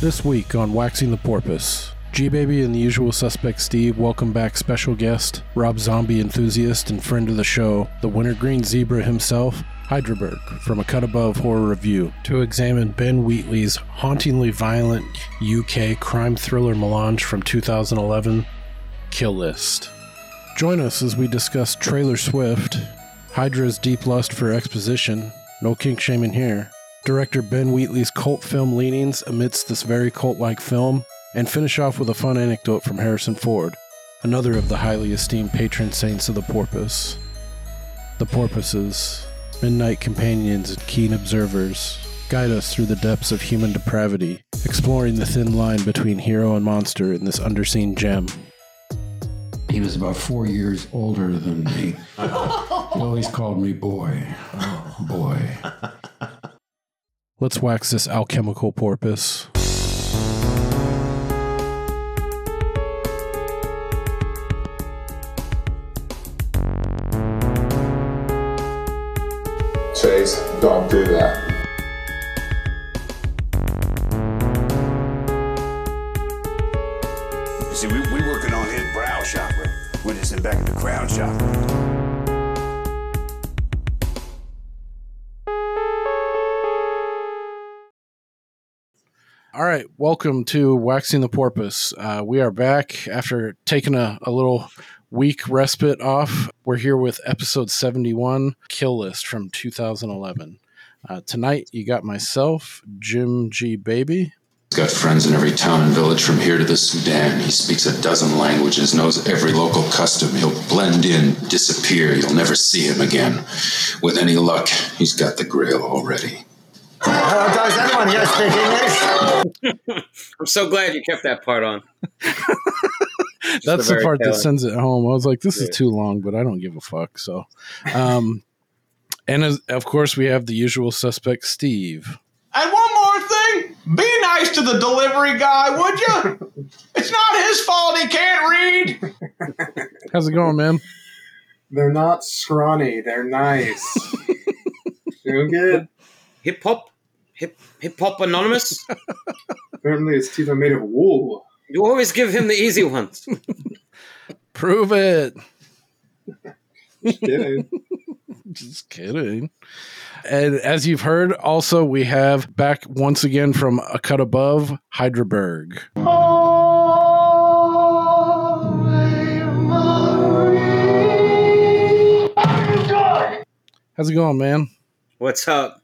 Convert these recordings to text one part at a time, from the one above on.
This week on Waxing the Porpoise, G Baby and the usual suspect Steve welcome back special guest, Rob Zombie enthusiast and friend of the show, the wintergreen zebra himself, Hydraberg, from A Cut Above Horror Review, to examine Ben Wheatley's hauntingly violent UK crime thriller melange from 2011, Kill List. Join us as we discuss Trailer Swift, Hydra's deep lust for exposition, no kink shaming here, director Ben Wheatley's cult film leanings amidst this very cult like film, and finish off with a fun anecdote from Harrison Ford, another of the highly esteemed patron saints of the porpoise. The porpoises, midnight companions and keen observers, guide us through the depths of human depravity, exploring the thin line between hero and monster in this underseen gem. He was about four years older than me. he always called me boy. Oh, boy. Let's wax this alchemical porpoise. Chase, don't do that. You see, we, we working on his brow chakra. We're just in back of the crown chakra. All right, welcome to Waxing the Porpoise. Uh, we are back after taking a, a little week respite off. We're here with episode 71, Kill List from 2011. Uh, tonight, you got myself, Jim G. Baby. He's got friends in every town and village from here to the Sudan. He speaks a dozen languages, knows every local custom. He'll blend in, disappear. You'll never see him again. With any luck, he's got the grail already. Uh, does anyone here speak English? I'm so glad you kept that part on. That's the the very part that sends it home. I was like, this is too long, but I don't give a fuck. So, um, and as, of course, we have the usual suspect, Steve. And one more thing, be nice to the delivery guy, would you? It's not his fault he can't read. How's it going, man? They're not scrawny. They're nice. Doing good. Hip hop, hip hip hop anonymous. Apparently, his teeth are made of wool. You always give him the easy ones. Prove it. Just kidding. Just kidding. And as you've heard, also we have back once again from a cut above, Hydraberg. How's it going, man? What's up?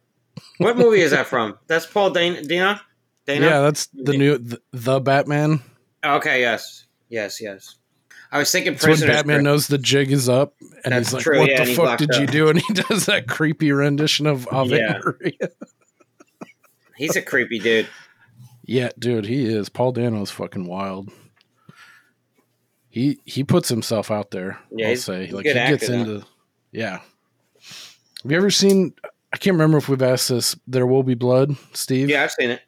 What movie is that from? That's Paul Dano. Dana? Dana? Yeah, that's the new the, the Batman. Okay. Yes. Yes. Yes. I was thinking when. Batman knows the jig is up, and That's he's like, true, "What yeah, the fuck did you do?" And he does that creepy rendition of Ave Yeah. Maria. He's a creepy dude. Yeah, dude, he is. Paul Dano's fucking wild. He he puts himself out there. Yeah, I'll he's- say like he gets though. into. Yeah. Have you ever seen? I can't remember if we've asked this. There will be blood, Steve. Yeah, I've seen it.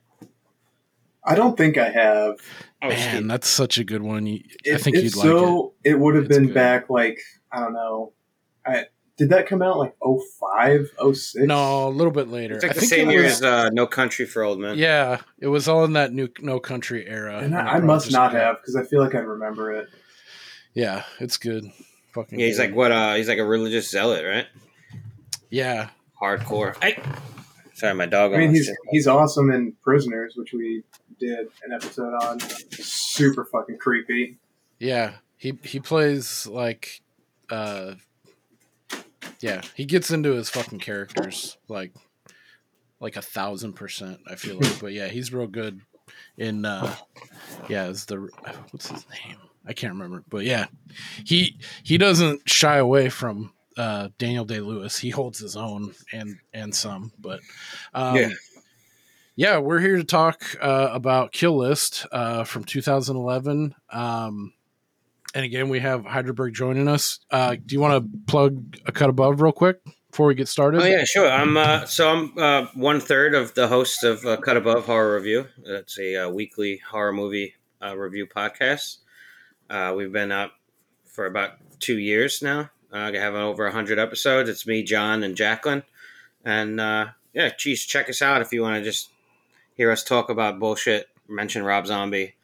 I don't think I have. Oh, Man, Steve. that's such a good one. You, I If, think if you'd so, it. would have It's been good. back like I don't know. I did that come out like 05, 06? No, a little bit later. it's like I the think same year was- as uh, No Country for Old Men. Yeah, it was all in that new No Country era. And I, I must not got- have because I feel like I'd remember it. Yeah, it's good. Fucking. Yeah, he's good. like what? Uh, he's like a religious zealot, right? Yeah, Hardcore. Hey, sorry, my dog. I mean, he's he's awesome in Prisoners, which we did an episode on. Super fucking creepy. Yeah, he he plays like, uh, yeah, he gets into his fucking characters like, like a thousand percent. I feel like, but yeah, he's real good in, uh, yeah, is the what's his name? I can't remember, but yeah, he he doesn't shy away from uh, Daniel Day Lewis. He holds his own and and some, but um, Yeah. yeah, we're here to talk uh, about Kill List uh, from 2011. Um, and again, we have Hydraberg joining us. Uh, do you want to plug a cut above real quick before we get started? Oh yeah, sure. I'm uh, so I'm uh, one third of the host of uh, Cut Above Horror Review. That's a uh, weekly horror movie uh, review podcast. Uh, we've been up for about two years now. Uh, we have over hundred episodes. It's me, John, and Jacqueline. And uh, yeah, geez, check us out if you want to just hear us talk about bullshit mention Rob Zombie,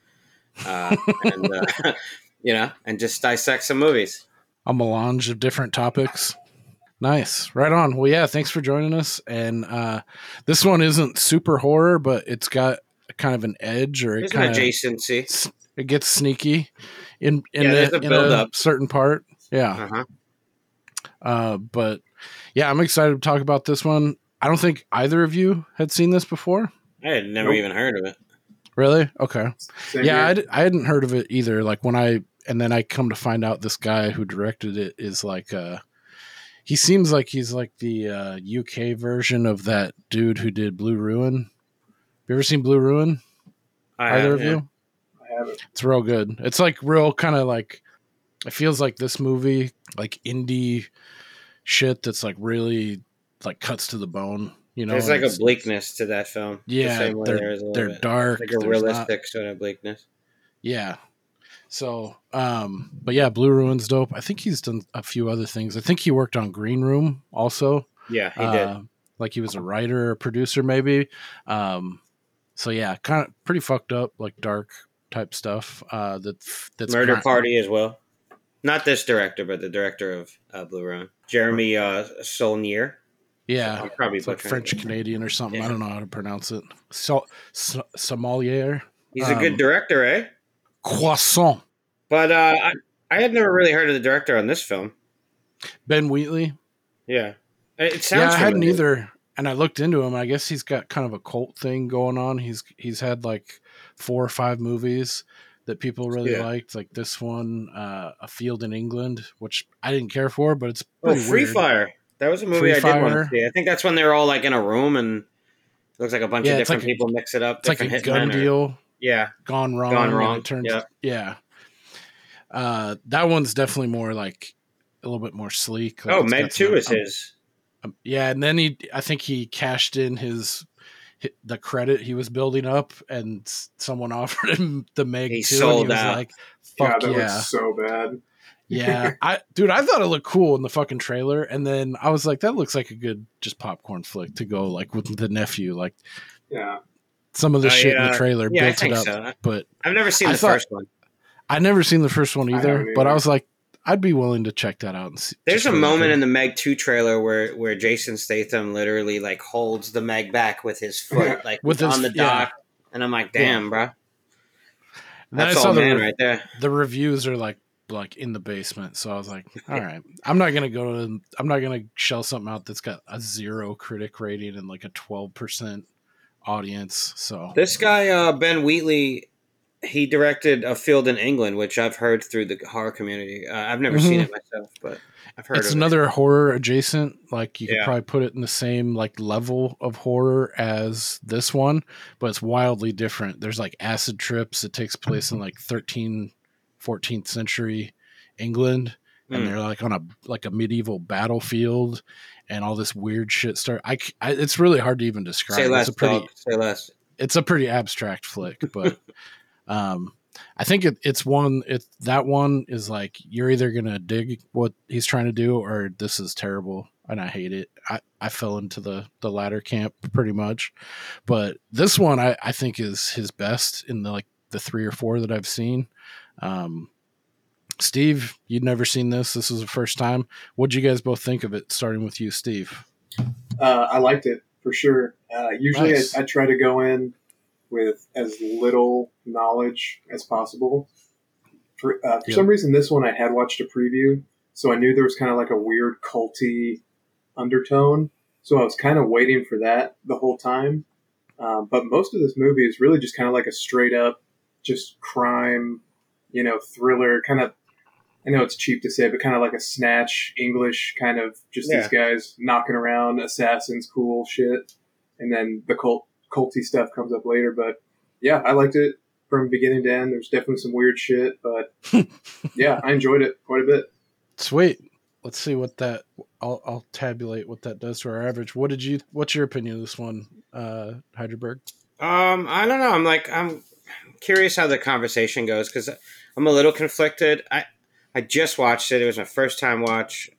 uh, and uh, you know, and just dissect some movies. A melange of different topics. Nice. Right on. Well, yeah, thanks for joining us. And uh, this one isn't super horror, but it's got kind of an edge or it kind of adjacency. it gets sneaky in in, Yeah, there's a, a in build-up. certain part. Yeah. Uh-huh. Uh, but yeah, I'm excited to talk about this one. I don't think either of you had seen this before. I had never Nope. even heard of it. Really? Okay. Same yeah, here. I, d- I hadn't heard of it either. Like when I and then I come to find out this guy who directed it is like uh he seems like he's like the uh UK version of that dude who did Blue Ruin. Have You ever seen Blue Ruin? I Either have, of yeah. you? I haven't. It's real good. It's like real kind of like it feels like this movie like indie shit that's like really like cuts to the bone. You know, There's like a bleakness to that film. the Yeah, same they're- there is a they're bit. dark. like a there's not- realistic sort of bleakness. Yeah. So, um, but yeah, Blue Ruin's dope. I think he's done a few other things. I think he worked on Green Room also. Yeah, he did. Uh, like he was a writer or producer, maybe. Um, so yeah, kind of pretty fucked up, like dark type stuff. Uh, that that's Murder kind- Party as well. Not this director, but the director of uh, Blue Ruin, Jeremy uh, Saulnier. Yeah, I'm probably it's like French. Canadian or something. I don't know how to pronounce it. So, so sommelier He's a Um, good director, eh? croissant. But uh, I, I had never really heard of the director on this film. Ben Wheatley. Yeah, it sounds. yeah, I hadn't either. And I looked into him. I guess he's got kind of a cult thing going on. He's he's had like four or five movies that people really Yeah. liked, like this one, uh, A Field in England, which I didn't care for, but it's Oh, Free weird. Fire. That was a movie Free I did want to see. I think that's when they're all like in a room and it looks like a bunch Yeah, of different like a- people mix it up. It's like a gun hitmen or- deal Yeah, gone wrong. Gone wrong, turns, yeah. yeah. Uh, that one's definitely more like a little bit more sleek. Like oh, Meg Two is um, his. Um, yeah, and then he, I think he cashed in his, hi- the credit he was building up, and someone offered him the Meg He too, sold and he was out. like, yeah, "Fuck that yeah, looks so bad. yeah." I, dude, I thought it looked cool in the fucking trailer, and then I was like, "That looks like a good just popcorn flick to go like with the nephew." Like Yeah. some of the Oh, shit in the uh, trailer Yeah, I built it think up, so. but I've never seen I the thought- first one. I never seen the first one I either. But I was like, I'd be willing to check that out and see. There's a moment in the Meg Two trailer where where Jason Statham literally like holds the Meg back with his foot, like With on his- the yeah. dock, and I'm like, damn, bro, that's all the man re- right there. the reviews are like like in the basement so i was like all right i'm not gonna go to i'm not gonna shell something out that's got a zero critic rating and like a 12% audience so This guy uh, Ben Wheatley, he directed A Field in England, which I've heard through the horror community. Uh, I've never seen Mhm. it myself, but I've heard it's another horror adjacent like you could probably put it in the same like level of horror as this one but it's wildly different there's like acid trips it takes place in like 13 14th century england and Mm. they're like on a like a medieval battlefield and all this weird shit start I. it's really hard to even describe Say less, it's a pretty dog. Say less. it's a pretty abstract flick but um i think it, it's one it that one is like you're either gonna dig what he's trying to do or this is terrible and i hate it. I i fell into the the latter camp pretty much. But this one i i think is his best in the like the three or four that i've seen. Um steve you'd never seen this. This was the first time. What'd you guys both think of it starting with you steve? Uh, I liked it for sure. Uh, usually, Nice. I, I try to go in with as little knowledge as possible. For, uh, for some reason, this one I had watched a preview, so I knew there was kind of like a weird culty undertone. So I was kind of waiting for that the whole time. Um, but most of this movie is really just kind of like a straight up, just crime, you know, thriller kind of. I know it's cheap to say, but kind of like a snatch English kind of just these guys knocking around assassins, cool shit, and then the cult culty stuff comes up later. But yeah, I liked it from beginning to end. There's definitely some weird shit, but yeah, I enjoyed it quite a bit. Sweet. Let's see what that. I'll, I'll tabulate what that does to our average. What did you? What's your opinion of this one, uh, Hydraberg? Um, I don't know. I'm like, I'm curious how the conversation goes because I'm a little conflicted. I I just watched it. It was my first time watch.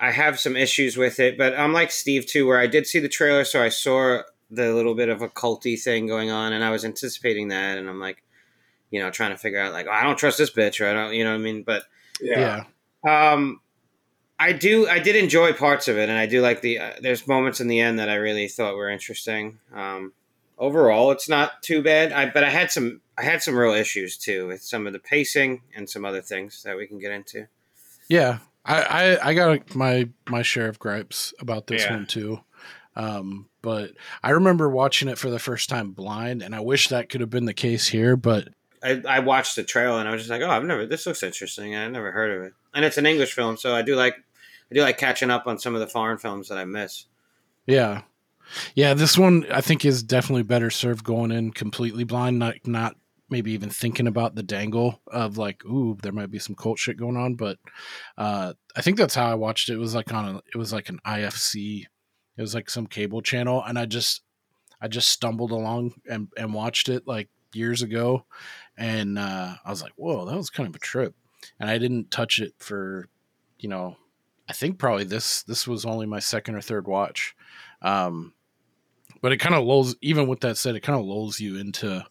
I have some issues with it, but I'm like Steve too, where I did see the trailer, so I saw the little bit of a culty thing going on, and I was anticipating that, and I'm like, you know, trying to figure out like, oh, I don't trust this bitch, or I don't, you know what I mean? But Yeah. yeah. um, I do. I did enjoy parts of it, and I do like the. Uh, there's moments in the end that I really thought were interesting. Um, overall, it's not too bad. I but I had some. I had some real issues too with some of the pacing and some other things that we can get into. Yeah, I, I, I got my my share of gripes about this Yeah. one too. Um, but I remember watching it for the first time blind, and I wish that could have been the case here. But I, I watched the trailer and I was just like, oh, I've never. This looks interesting. I never heard of it, and it's an English film, so I do like. I do like catching up on some of the foreign films that I miss. yeah, yeah, this one I think is definitely better served going in completely blind, not not maybe even thinking about the dangle of like, ooh, there might be some cult shit going on. But uh, I think that's how I watched it. It was like on a, it was like an IFC, it was like some cable channel, and I just I just stumbled along and and watched it like years ago, and uh, I was like, whoa, that was kind of a trip, and I didn't touch it for, you know, I think probably this this was only my second or third watch. Um, but it kind of lulls even with that said it kind of lulls you into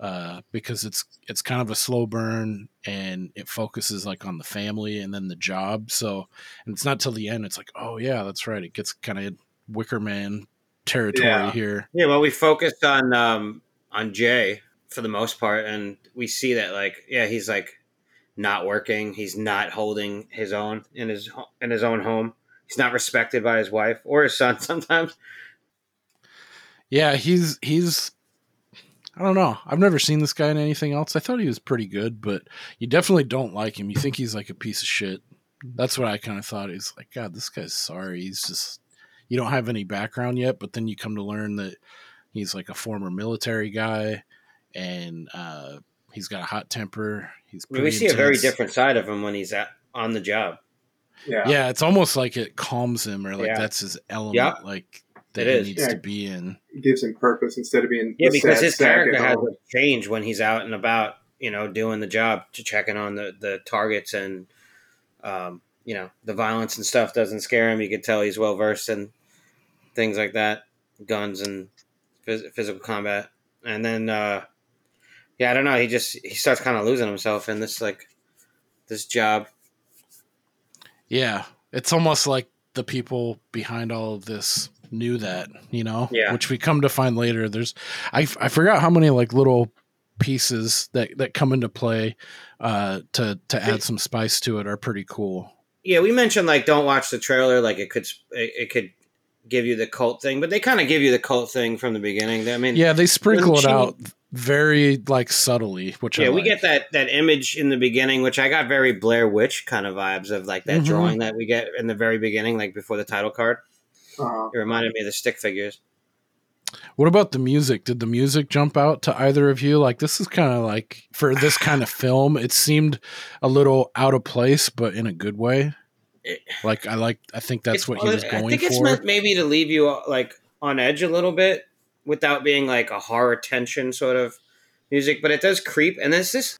uh, because it's it's kind of a slow burn and it focuses like on the family and then the job so and it's not till the end it's like oh yeah that's right it gets kind of wicker man territory Yeah. here Yeah, well, we focused on um, on Jay for the most part, and we see that like, yeah, he's like not working. He's not holding his own in his in his own home. He's not respected by his wife or his son sometimes. yeah he's he's i don't know i've never seen this guy in anything else i thought he was pretty good but you definitely don't like him you think he's like a piece of shit that's what i kind of thought he's like god this guy's sorry he's just you don't have any background yet but then you come to learn that he's like a former military guy and uh he's got a hot temper he's I mean, we pretty see a very different side of him when he's at, on the job. Yeah. yeah it's almost like it calms him or like Yeah. that's his element Yeah. like that It he is. needs Yeah. to be in It gives him purpose instead of being Yeah, the because sad his character has home. a change when he's out and about, you know, doing the job to checking on the, the targets and, um, you know, the violence and stuff doesn't scare him. You could tell he's well versed in things like that, guns and phys- physical combat. And then, uh, yeah, I don't know. He just he starts kind of losing himself in this like this job. Yeah, it's almost like the people behind all of this knew that, you know. Yeah. Which we come to find later. There's, I, I forgot how many like little pieces that that come into play uh, to to add some spice to it are pretty cool. Yeah, we mentioned like don't watch the trailer. Like it could it, it could give you the cult thing, but they kind of give you the cult thing from the beginning. I mean, Yeah, they sprinkle it out very like subtly, which Yeah, I we get that that image in the beginning, which I got very Blair Witch kind of vibes of like that Mhm. drawing that we get in the very beginning, like before the title card. Uh, It reminded me of the stick figures. What about the music? Did the music jump out to either of you? Like this is kind of like for this kind of film, it seemed a little out of place, but in a good way. It- Like I like, I think that's It's- what he was I going think it's for. meant maybe to leave you uh, like on edge a little bit without being like a horror tension sort of music, but it does creep. And there's this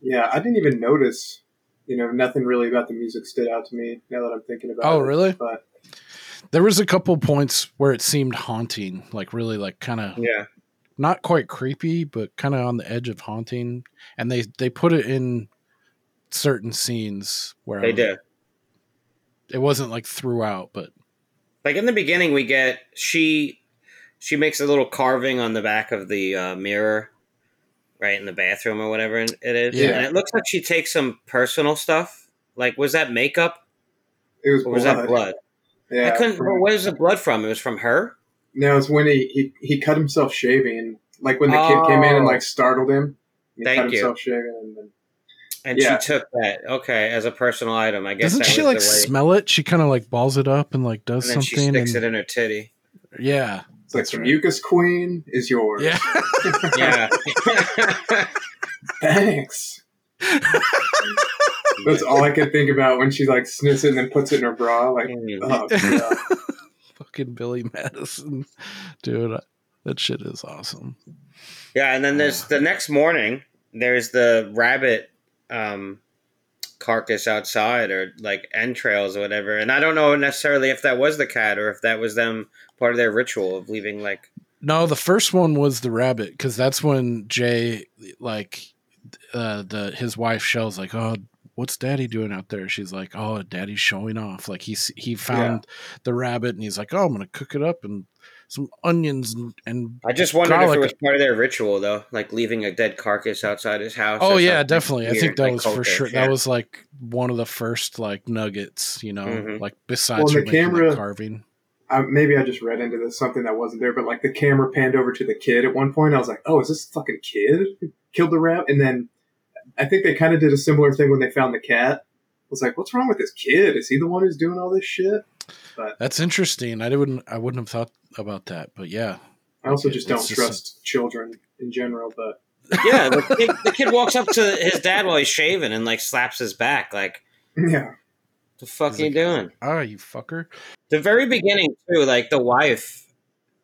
yeah, I didn't even notice. You know, nothing really about the music stood out to me now that I'm thinking about Oh, it. really? But There was a couple points where it seemed haunting, like really, like kind of yeah not quite creepy, but kind of on the edge of haunting. And they they put it in certain scenes where they was- do. It wasn't like throughout, but Like in the beginning, we get she she makes a little carving on the back of the uh, mirror, right in the bathroom or whatever it is, Yeah. and it looks like she takes some personal stuff. Like, was that makeup it was or was blood. that blood? Yeah, I couldn't. from- Where was the blood from? It was from her. No, it's when he, he he cut himself shaving. Like when the kid came in and Oh. like startled him. He Thank cut you. himself shaving and then And Yeah. she took that, okay, as a personal item. I guess doesn't that she like smell it? She kind of like balls it up and like does and then she something. sticks and- it in her titty. yeah, it's like That's the right. mucus queen is yours. yeah. Yeah. Thanks. That's all I could think about when she like sniffs it and then puts it in her bra. Like, Mm. oh, Fucking Billy Madison, dude. That shit is awesome. Yeah, and then there's the next morning. There's the rabbit um, carcass outside, or like entrails or whatever. And I don't know necessarily if that was the cat or if that was them part of their ritual of leaving like No, the first one was the rabbit because that's when Jay like uh the his wife Shell's like, "Oh, what's daddy doing out there?" She's like, "Oh, daddy's showing off." Like he's he found the rabbit and he's like, "Oh, I'm going to cook it up and some onions and, and I just wondered if it was part of their ritual, though, like leaving a dead carcass outside his house. Oh yeah, something definitely. I think that like was for sure. yeah. That was like one of the first like nuggets, you know, Mhm. like besides Well, the making the camera- carving. I, maybe I just read into this something that wasn't there, but like the camera panned over to the kid at one point. I was like, "Oh, is this fucking kid killed the rat?" And then I think they kind of did a similar thing when they found the cat. I was like, "What's wrong with this kid? Is he the one who's doing all this shit?" But That's interesting. I wouldn't I wouldn't have thought about that, but yeah. I also Okay, just don't just trust children in general. But yeah, the kid, the kid walks up to his dad while he's shaving and like slaps his back. Like, yeah, the fuck He's are you doing? Ah, you fucker. The very beginning too, like the wife,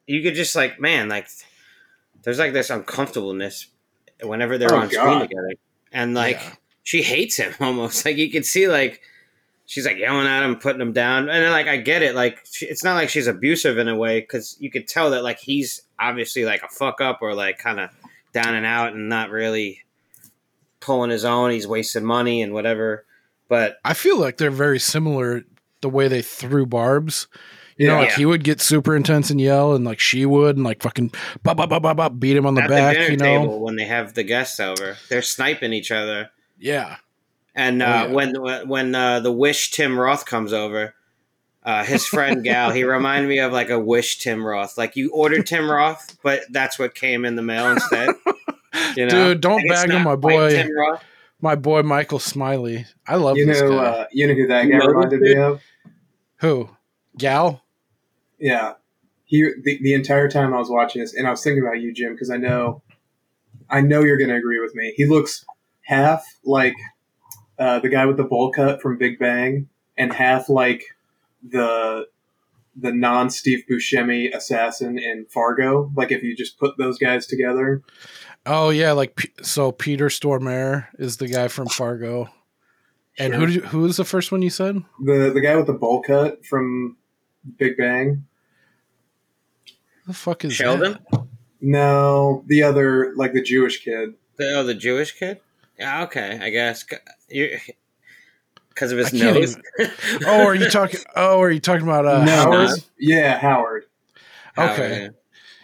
you could just like, man, like there's like this uncomfortableness whenever they're Oh, on screen together, and like Yeah. she hates him almost. Like you can see, like she's like yelling at him, putting him down, and then like I get it. Like she, it's not like she's abusive in a way because you could tell that like he's obviously like a fuck up or like kind of down and out and not really pulling his own. He's wasting money and whatever. But I feel like they're very similar the way they threw barbs. You know, Yeah. like he would get super intense and yell, and like she would, and like fucking bop, bop, bop, bop, bop, beat him on the at back. the you know, table when they have the guests over, they're sniping each other. yeah, And Oh, uh, yeah. when when uh, the Wish Tim Roth comes over, uh, his friend Gal, he reminded me of like a Wish Tim Roth. Like you ordered Tim Roth, but that's what came in the mail instead. You know? dude, don't Like, bag on not my boy, Tim Roth. my boy Michael Smiley. I love you this know, guy. uh, you know who that guy reminded me of? Who? Gal? Yeah, he the, the entire time I was watching this, and I was thinking about you, Jim, because I know, I know you're going to agree with me. He looks half like uh, the guy with the bowl cut from Big Bang, and half like the the non Steve Buscemi assassin in Fargo. Like if you just put those guys together. Oh yeah, like P- so. Peter Stormare is the guy from Fargo. And Sure. who did you, who was the first one you said? The the guy with the bowl cut from Big Bang. Who the fuck is Sheldon, that? No, the other like the Jewish kid. the, oh, the Jewish kid. Yeah, okay, I guess because of his I can't nose. Oh, are you talking? Oh, are you talking about uh, no, Howard? it's- yeah, Howard. Okay.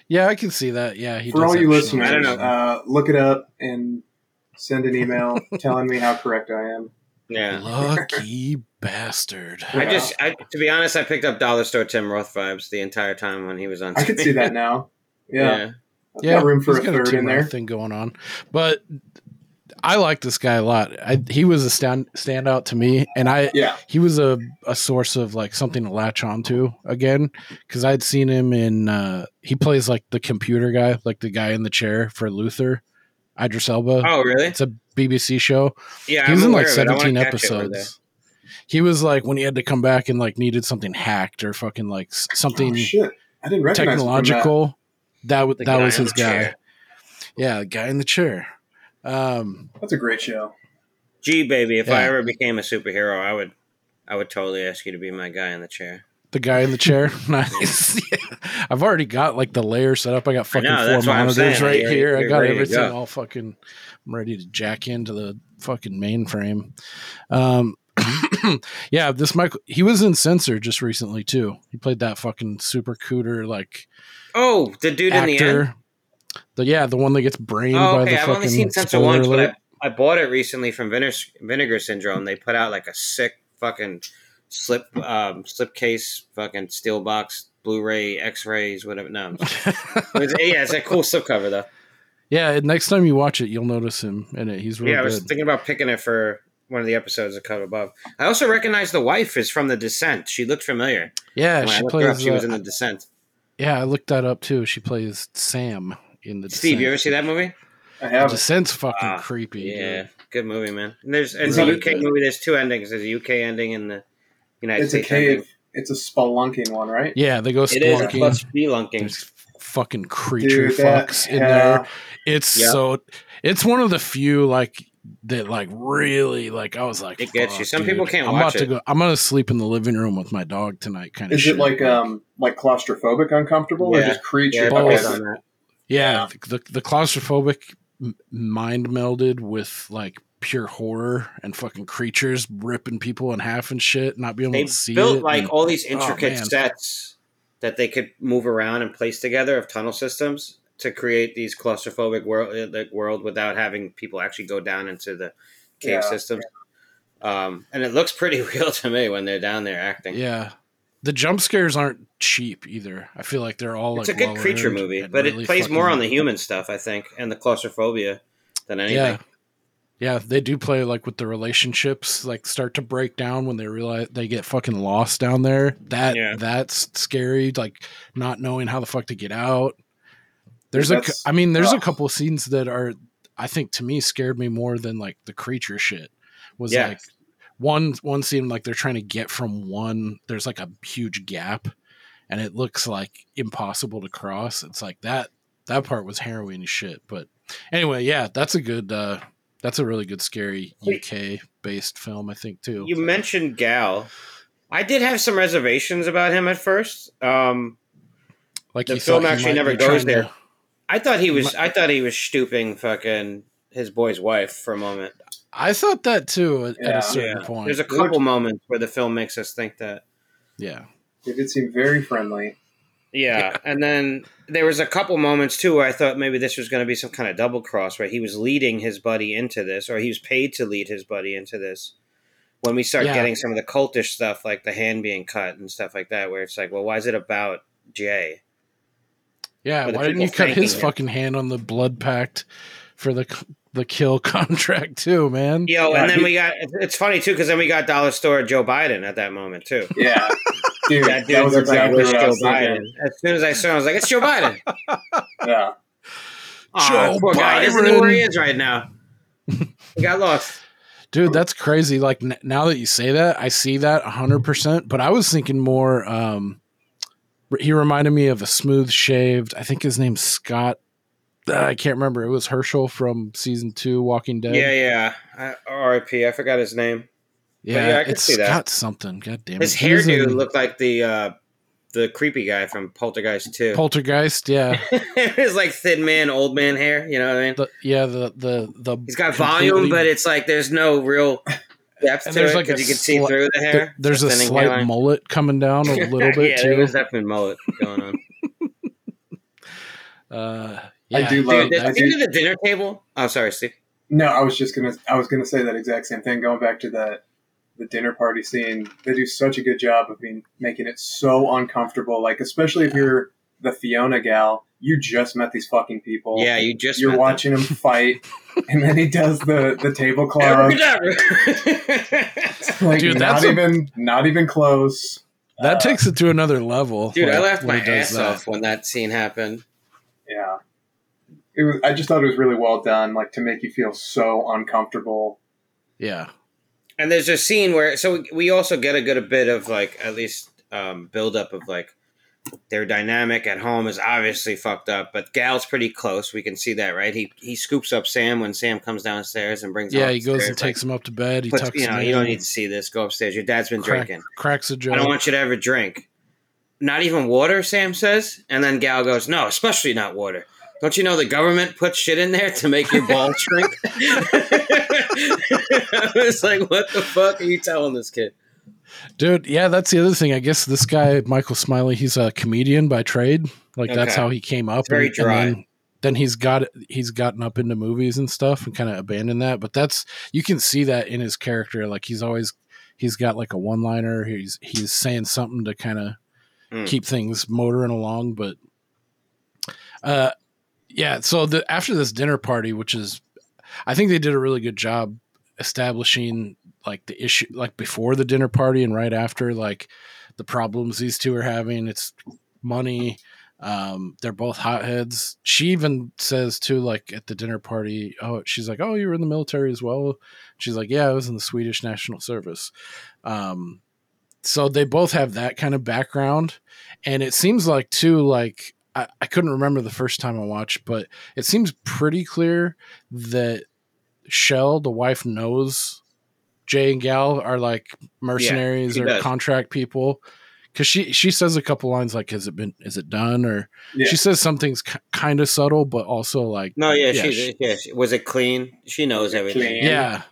Yeah, I can see that. Yeah, he For does all you listeners, I don't his- Uh, look it up and send an email telling me how correct I am. Yeah. Lucky bastard. I just, I, to be honest, I picked up Dollar Store Tim Roth vibes the entire time when he was on. I could see that now. Yeah, Yeah, got room for he's a got third Tim in Roth there. thing going on. But I like this guy a lot. I, he was a stand standout to me, and I Yeah, he was a, a source of like something to latch onto again because I'd seen him in uh, he plays like the computer guy, like the guy in the chair for Luther, Idris Elba. Oh, really? It's a BBC show. Yeah, he was I'm in like aware of it. I wanna 17 catch it over there. episodes. He was like when he had to come back and like needed something hacked or fucking like something oh, shit, I didn't recognize that. technological. That w- The that was his guy. chair. Yeah, the guy in the chair. Um, That's a great show. Gee, baby, if I ever became a superhero, I would, I would totally ask you to be my guy in the chair. The guy in the chair. nice. Yeah. I've already got like the layer set up. I got fucking know, four that's what I'm monitors right You're- here. I got everything go. all fucking. I'm ready to jack into the fucking mainframe. Um, yeah, this Michael. He was in Censor just recently too. He played that fucking super cooter like Oh, the dude in the end. The yeah, the one that gets brained Oh, by okay. the I've fucking. only seen Censor once, but. I, I bought it recently from Vinegar, Vinegar Syndrome. They put out like a sick fucking slip, um, slipcase, fucking steel box, Blu-ray, X-rays, whatever. No, it's, yeah, it's a cool slipcover though. yeah, next time you watch it, you'll notice him in it. He's really yeah, I was good. thinking about picking it for one of the episodes of Cut Above. I also recognize the wife is from The Descent. She looked familiar. yeah, when I she looked her up, plays. she was uh, in The Descent. yeah, I looked that up too. She plays Sam in the. Steve, you ever see that movie? I The have. Descent's fucking Ah, creepy. Yeah, dude. good movie, man. And there's it's Is a UK good? movie. There's two endings. There's a UK ending and the United It's a States ending. cave. It's a spelunking one, right? Yeah, they go It is spelunking. plus spelunking. There's fucking creature Dude, that- fucks in yeah. there. It's Yeah. so. It's one of the few like that like really like I was like It gets you. Some dude. people can't I'm watch about to go. I'm gonna sleep in the living room with my dog tonight. Kind of. Is it like um like claustrophobic uncomfortable or just creature? Yeah, okay. both on that. Yeah, the the claustrophobic mind melded with like pure horror and fucking creatures ripping people in half and shit, not being able They to see built it. like and- all these oh, intricate man. sets that they could move around and place together of tunnel systems to create these claustrophobic world uh, like world without having people actually go down into the cave Yeah. systems. Um, and it looks pretty real to me when they're down there acting. Yeah, the jump scares aren't cheap either. I feel like they're all it's like a good creature movie, but really it plays more on the human stuff, I think, and the claustrophobia than anything. Yeah. Yeah, they do play like with the relationships, like start to break down when they realize they get fucking lost down there. That Yeah. that's scary, like not knowing how the fuck to get out. There's a, That's I mean, there's a rough. couple scenes that are, I think to me scared me more than like the creature shit. Was Yeah. like one one scene like they're trying to get from one. There's like a huge gap, and it looks like impossible to cross. It's like that. That part was harrowing shit. But anyway, yeah, that's a good. uh That's a really good scary UK based film, I think too. You mentioned Gal. I did have some reservations about him at first. Um, like the you film actually never goes trying to- there. I thought he was. I thought he was stooping fucking his boy's wife for a moment. I thought that too at, at Yeah. a certain point. There's a couple moments where the film makes us think that. yeah. It did seem very friendly. Yeah, and then there was a couple moments too where I thought maybe this was going to be some kind of double cross where he was leading his buddy into this, or he was paid to lead his buddy into this. When we start Yeah. getting some of the cultish stuff, like the hand being cut and stuff like that, where it's like, well, why is it about Jay? Yeah, why didn't you cut his him. fucking hand on the blood pact for the the kill contract too, man? Yo, Yeah, and then he- we got it's funny too because then we got dollar store Joe Biden at that moment too. Yeah, dude, That that, dude was looked like it exactly what I Joe was Biden. thinking. As soon as I saw him, I was like, "It's Joe Biden." Yeah, Aw, Joe poor guy. He doesn't know where he is right now. he got lost. Dude, that's crazy. Like n- now that you say that, I see that 100%, but I was thinking more um he reminded me of a smooth shaved, I think his name's Scott uh, I can't remember. It was Hershel from season 2 Walking Dead. Yeah, yeah. I, R.I.P. I forgot his name. Yeah, yeah, I could it's see that. Scott something. God damn it. His He was hairdo in looked like the uh, the creepy guy from Poltergeist too. Poltergeist, yeah. His like thin man, old man hair. You know what I mean? The, yeah, the the the He's got volume, but it's like there's no real depth And to there's it like because you can see sli- through the th- hair. there's a slight hairline. mullet coming down a little bit yeah, too. there's definitely mullet going on. Uh, I yeah. do love. Dude, the I scene do, at the dinner table. Oh, sorry, Steve. no, I was just gonna. I was gonna say that exact same thing. Going back to the the dinner party scene, they do such a good job of being making it so uncomfortable. Like especially if you're the Fiona gal, you just met these fucking people. Yeah, you just you're met them. watching him fight, and then he does the the tablecloth. like Dude, not that's a- even not even close. that Uh, takes it to another level. Dude, I laughed when my ass that. off when that scene happened. Yeah. It was, I just thought it was really well done, like to make you feel so uncomfortable. Yeah. And there's a scene where, so we also get a good bit of like at least um, build up of like their dynamic at home is obviously fucked up, but Gal's pretty close. We can see that, right? He he scoops up Sam when Sam comes downstairs and brings. Yeah, he goes and takes like, him up to bed. He puts- tucks you know, him you don't need to see this. Go upstairs. Your dad's been crack- drinking. cracks a joke. I don't want you to ever drink. Not even water, Sam says. And then Gal goes, No, especially not water. Don't you know the government puts shit in there to make your balls shrink? I was like, What the fuck are you telling this kid? Dude, yeah, that's the other thing. I guess this guy, Michael Smiley, he's a comedian by trade. Like that's how he came up. It's very and- and dry. then, then he's got he's gotten up into movies and stuff and kind of abandoned that. But that's you can see that in his character. Like he's always he's got like a one liner. He's he's saying something to kind of Mm. keep things motoring along. But uh yeah, so the after this dinner party, which is I think they did a really good job establishing like the issue like before the dinner party and right after like the problems these two are having. It's money. Um they're both hotheads. She even says too like at the dinner party oh she's like oh you were in the military as well? She's like yeah i was in the swedish national service. Um so they both have that kind of background. And it seems like too like I, I couldn't remember the first time i watched but it seems pretty clear that Shell, the wife, knows Jay and Gal are like mercenaries she or does. contract people. Cause she she says a couple lines like, "Has it been? Is it done?" Or Yeah. she says something's k- kind of subtle, but also like, No, yeah, Yeah, she, she- yeah, was it clean? She knows everything. yeah,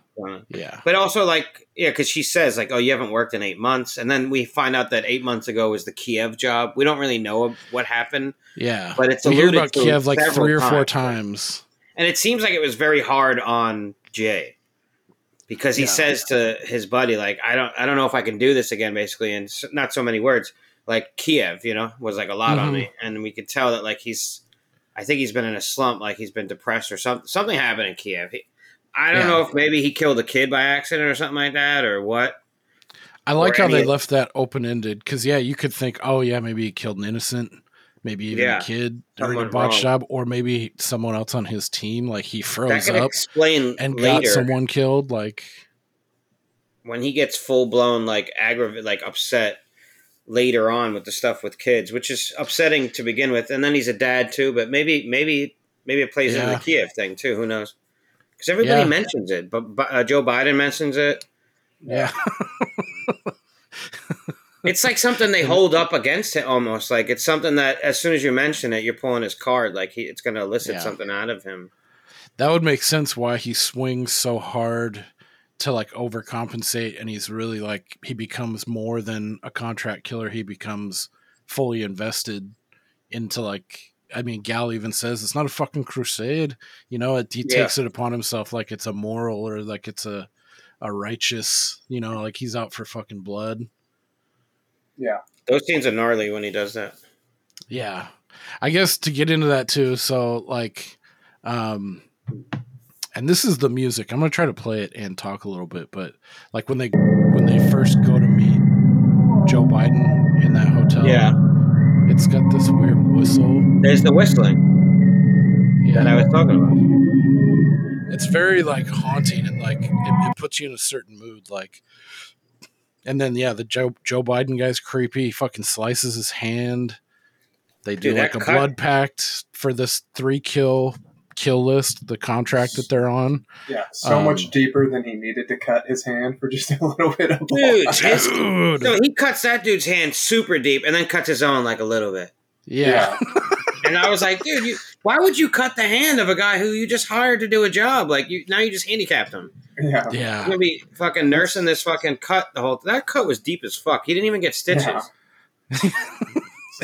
Yeah, But also, like, yeah, because she says, like, oh, you haven't worked in eight months. And then we find out that eight months ago was the Kiev job. We don't really know what happened. yeah. But it's we hear alluded about to Kiev like three or four times. times. And it seems like it was very hard on Jay because he Yeah. says to his buddy, like, I don't, I don't know if I can do this again, basically. And s- not so many words. Like, Kiev, you know, was like a lot on Mhm. me. And we could tell that, like, he's, I think he's been in a slump, like he's been depressed or something. Something happened in Kiev. He, I don't Yeah. know if maybe he killed a kid by accident or something like that or what. I like Or how they left that open ended because yeah, you could think, oh yeah, maybe he killed an innocent, maybe even Yeah. a kid during a wrong. job, or maybe someone else on his team, like he froze up explain and got someone killed. Like when he gets full blown like aggravated, like upset later on with the stuff with kids, which is upsetting to begin with. And then he's a dad too, but maybe maybe maybe it plays into the Kiev thing too. Who knows? Because everybody Yeah. mentions it, but, but uh, Joe Biden mentions it. yeah, It's like something they hold up against it almost. Like it's something that as soon as you mention it, you're pulling his card. Like he, it's going to elicit Yeah. something out of him. that would make sense why he swings so hard to like overcompensate, and he's really like he becomes more than a contract killer. He becomes fully invested into like. I mean, Gal even says it's not a fucking crusade. You know, it, he Yeah. takes it upon himself like it's a moral or like it's a a righteous. You know, like he's out for fucking blood. Yeah, those scenes are gnarly when he does that. Yeah. I guess to get into that too, so like um and this is the music. I'm going to try to play it and talk a little bit, but like when they when they first go to meet Joe Biden in that hotel, Yeah, it's got this weird whistle. there's the whistling that I Yeah. was talking about. It's very like haunting and like it, it puts you in a certain mood like and then yeah, the Joe Joe Biden guy's creepy. He fucking slices his hand. They do Dude, like a cut- blood pact for this three kill kill list, the contract that they're on. Yeah, so Um, much deeper than he needed to cut his hand for just a little bit of Dude, blood. his- Dude. So he cuts that dude's hand super deep and then cuts his own like a little bit. Yeah. And I was like, dude, you, why would you cut the hand of a guy who you just hired to do a job? Like you now you just handicapped him. yeah, You're Yeah. gonna be fucking nursing this fucking cut the whole. That cut was deep as fuck. He didn't even get stitches. Yeah.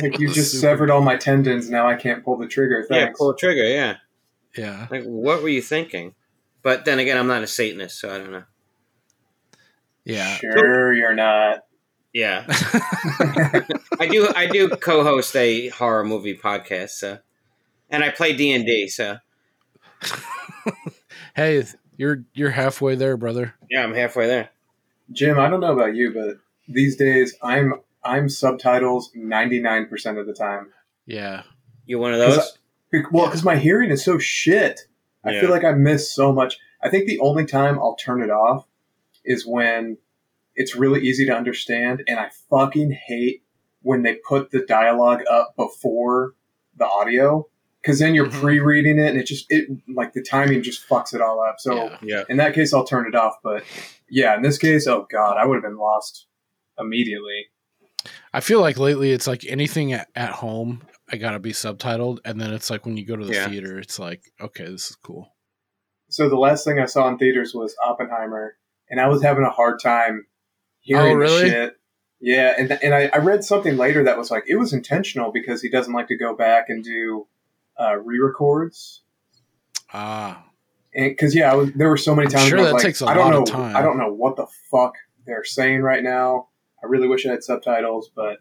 Like you just severed all my tendons. Now I can't pull the trigger. Yeah, pull the trigger. Yeah. Yeah. Like, what were you thinking? But then again, I'm not a Satanist, so I don't know. Yeah. Sure, you're not. Yeah, I do. I do co-host a horror movie podcast, so, and I play D and D. So hey, you're you're halfway there, brother. yeah, I'm halfway there. Jim, I don't know about you, but these days I'm I'm subtitles 99% of the time. Yeah. you're one of those? Be- Well, because my hearing is so shit. I Yeah. feel like I miss so much. I think the only time I'll turn it off is when it's really easy to understand, and I fucking hate when they put the dialogue up before the audio, because then you're Mhm. pre-reading it, and it just it like the timing just fucks it all up. So Yeah. Yeah. in that case, I'll turn it off. But yeah, in this case, oh god, I would have been lost immediately. I feel like lately it's like anything at, at home, I gotta be subtitled, and then it's like when you go to the Yeah. theater, it's like, okay, this is cool. So the last thing I saw in theaters was Oppenheimer, and I was having a hard time hearing Oh, really? the shit. Yeah, and and I, I read something later that was like it was intentional because he doesn't like to go back and do uh, re-records. Ah, Because yeah, I was, there were so many I'm times sure I was that like, takes a I don't lot know, of time. I don't know what the fuck they're saying right now. I really wish I had subtitles, but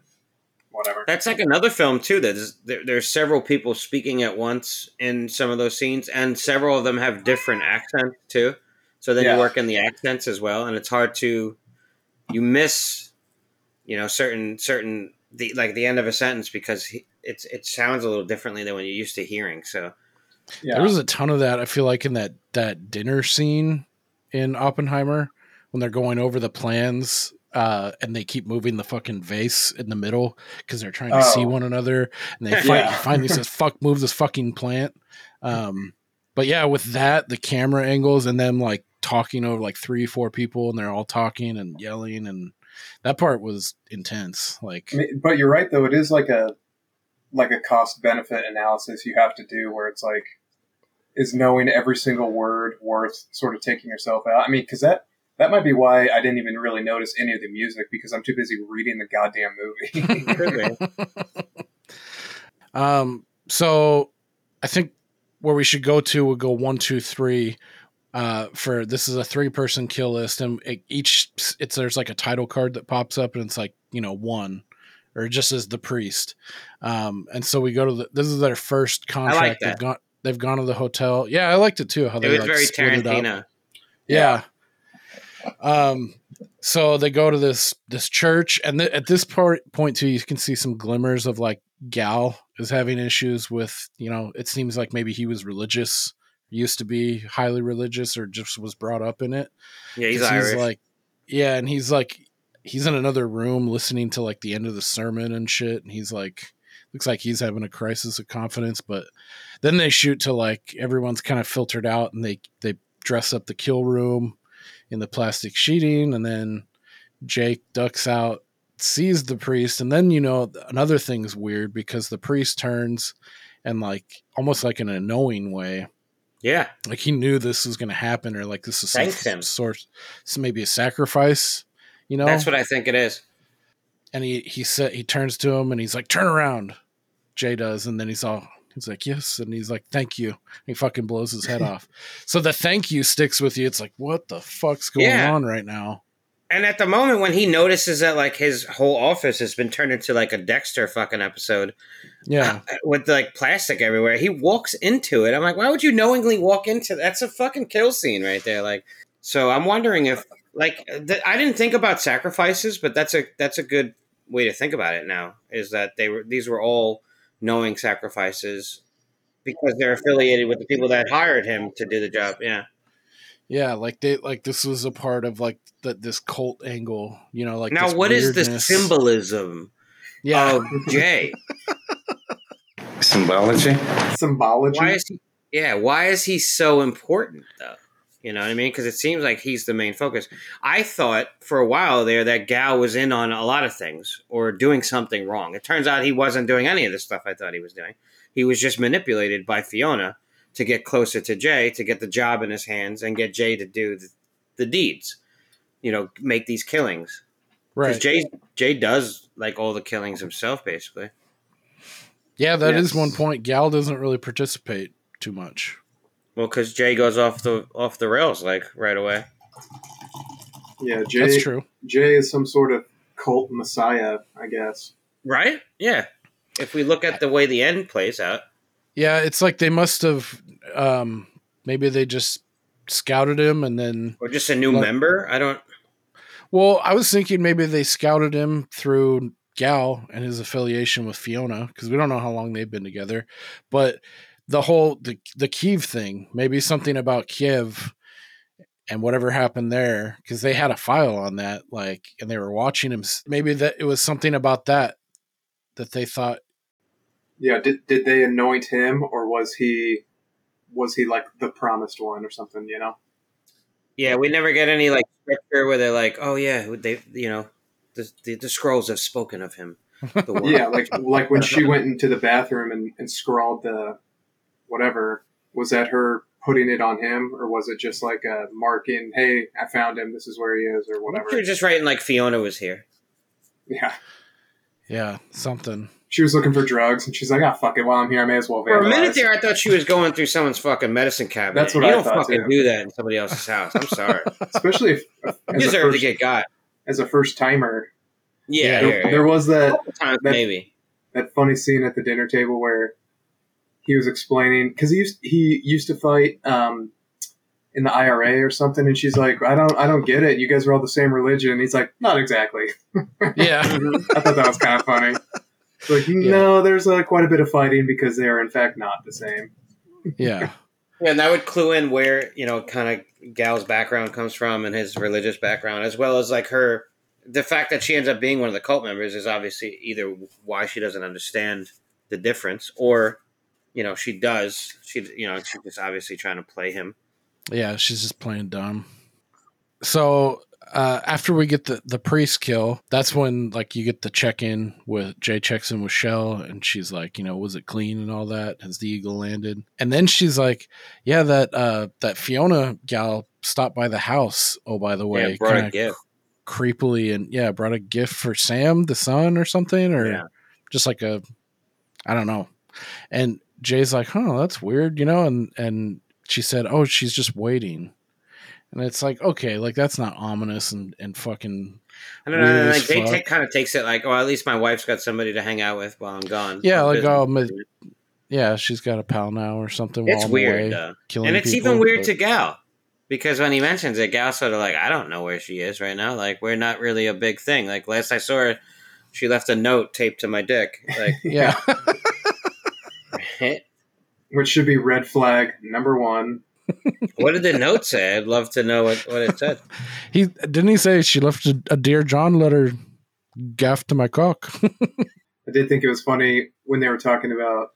whatever. That's like another film too. There's there, there's several people speaking at once in some of those scenes, and several of them have different accents too. So then Yeah. you work in the accents as well, and it's hard to you miss, you know, certain certain the like the end of a sentence because he, it's it sounds a little differently than when you're used to hearing. So Yeah, there was a ton of that. I feel like in that that dinner scene in Oppenheimer when they're going over the plans. Uh, and they keep moving the fucking vase in the middle because they're trying to see Oh. one another. And they fight, Yeah. finally says, "Fuck, move this fucking plant." Um, but yeah, with that, the camera angles and them like talking over like three, four people, and they're all talking and yelling, and that part was intense. Like, but you're right though. It is like a like a cost benefit analysis you have to do, where it's like, is knowing every single word worth sort of taking yourself out? I mean, because that that might be why I didn't even really notice any of the music because I'm too busy reading the goddamn movie. Um, so I think where we should go to would go one, two, three. Uh, for this is a three person kill list, and it, each it's there's like a title card that pops up, and it's like you know one, or just as the priest. Um, and so we go to the this is their first contract. that. They've gone they've gone to the hotel. Yeah, I liked it too. How It they was like, very split it up. Tarantino. Yeah. Um. So they go to this this church, and th- at this part point too, you can see some glimmers of like Gal is having issues with. You know, it seems like maybe he was religious, used to be highly religious, or just was brought up in it. Yeah, he's, Irish. like, yeah, and he's like, he's in another room listening to like the end of the sermon and shit, and he's like, looks like he's having a crisis of confidence. But then they shoot to like everyone's kind of filtered out, and they they dress up the kill room in the plastic sheeting, and then Jake ducks out, sees the priest, and then you know another thing's weird because the priest turns and like almost like in a knowing way yeah, like he knew this was going to happen or like this is some Thanks him. sort so maybe a sacrifice you know that's what I think it is. and he he said he turns to him and he's like turn around jay does and then he's all he's like yes and he's like thank you he fucking blows his head off so the thank you sticks with you it's like what the fuck's going Yeah. on right now And at the moment when he notices that like his whole office has been turned into like a Dexter fucking episode yeah uh, with like plastic everywhere, he walks into it. I'm like, why would you knowingly walk into that's a fucking kill scene right there? Like, so I'm wondering if like th- I didn't think about sacrifices, but that's a that's a good way to think about it now. Is that they were these were all knowing sacrifices because they're affiliated with the people that hired him to do the job. Yeah. yeah like they like this was a part of like the, this cult angle you know like now, this what is the symbolism yeah of Jay? Symbology? Symbology. why is he yeah why is he so important though you know what i mean? Because it seems like he's the main focus. I thought for a while there that gal was in on a lot of things or doing something wrong. It turns out he wasn't doing any of the stuff i thought he was doing. He was just manipulated by fiona to get closer to jay to get the job in his hands and get jay to do the, the deeds you know make these killings. Because right jay jay does like all the killings himself basically. Yeah that is Yes. one point. Gal doesn't really participate too much well because jay goes off the off the rails like right away yeah, Jay. that's true Jay is some sort of cult messiah, I guess. Right? Yeah. If we look at the way the end plays out. Yeah, it's like they must have um maybe they just scouted him and then Or just a new Well- member? I don't well, I was thinking maybe they scouted him through Gal and his affiliation with Fiona because we don't know how long they've been together. But the whole the the Kiev thing, maybe something about Kiev and whatever happened there because they had a file on that like and they were watching him maybe that it was something about that that they thought Yeah, did did they anoint him, or was he was he like the promised one or something? You know. Yeah, we never get any like scripture where they're like, "Oh yeah, they you know, the the, the scrolls have spoken of him." The. Yeah, like like when she went into the bathroom and, and scrawled the whatever. Was that her putting it on him, or was it just like a marking? Hey, I found him. This is where he is, or She whatever. was just writing like Fiona was here. Yeah, yeah something she was looking for drugs, and she's like, "Ah, fuck it. While I'm here, I may as well." For a minute there, I thought she was going through someone's fucking medicine cabinet. That's what you I don't thought, fucking too. do that in somebody else's house. I'm sorry. especially if You as a to first, get got. as a first timer. Yeah, Yeah, yeah, There, yeah. there was that Couple times that- maybe. that funny scene at the dinner table where he was explaining because he used he used to fight um, in the IRA or something, and she's like, "I don't, I don't get it. You guys are all the same religion." And he's like, "Not exactly." yeah I thought that was kind of funny. It's like, no, there's uh, quite a bit of fighting because they are in fact not the same. yeah Yeah, and that would clue in where you know kind of Gal's background comes from and his religious background, as well as like her. The fact that she ends up being one of the cult members is obviously either why she doesn't understand the difference, or you know, she does. She, you know, she's just obviously trying to play him. Yeah, she's just playing dumb. So uh, after we get the the priest kill, that's when like you get the check in with Jay checks in with Shell, and she's like, you know, was it clean and all that? Has the eagle landed? And then she's like, yeah, that uh, that Fiona gal stopped by the house. Oh, by the way, yeah, brought a gift. creepily, and yeah, brought a gift for Sam, the son, or something, or Yeah. just like a, I don't know. And Jay's like, huh, that's weird, you know, and and she said, oh, she's just waiting. And it's like, okay, like that's not ominous and, and fucking I don't know. Like take, kind of takes it like, oh, at least my wife's got somebody to hang out with while I'm gone. Yeah, on like, oh, ma- yeah, she's got a pal now or something. while it's I'm weird away though, and it's people, even weird but- to Gal because when he mentions it, Gal's sort of like, I don't know where she is right now. Like we're not really a big thing. Like last I saw her, she left a note taped to my dick. Like, Yeah, Which should be red flag number one. what did the note say? I'd love to know what, what it said. he didn't he say she left a, a dear John letter gaff to my cock. I did think it was funny when they were talking about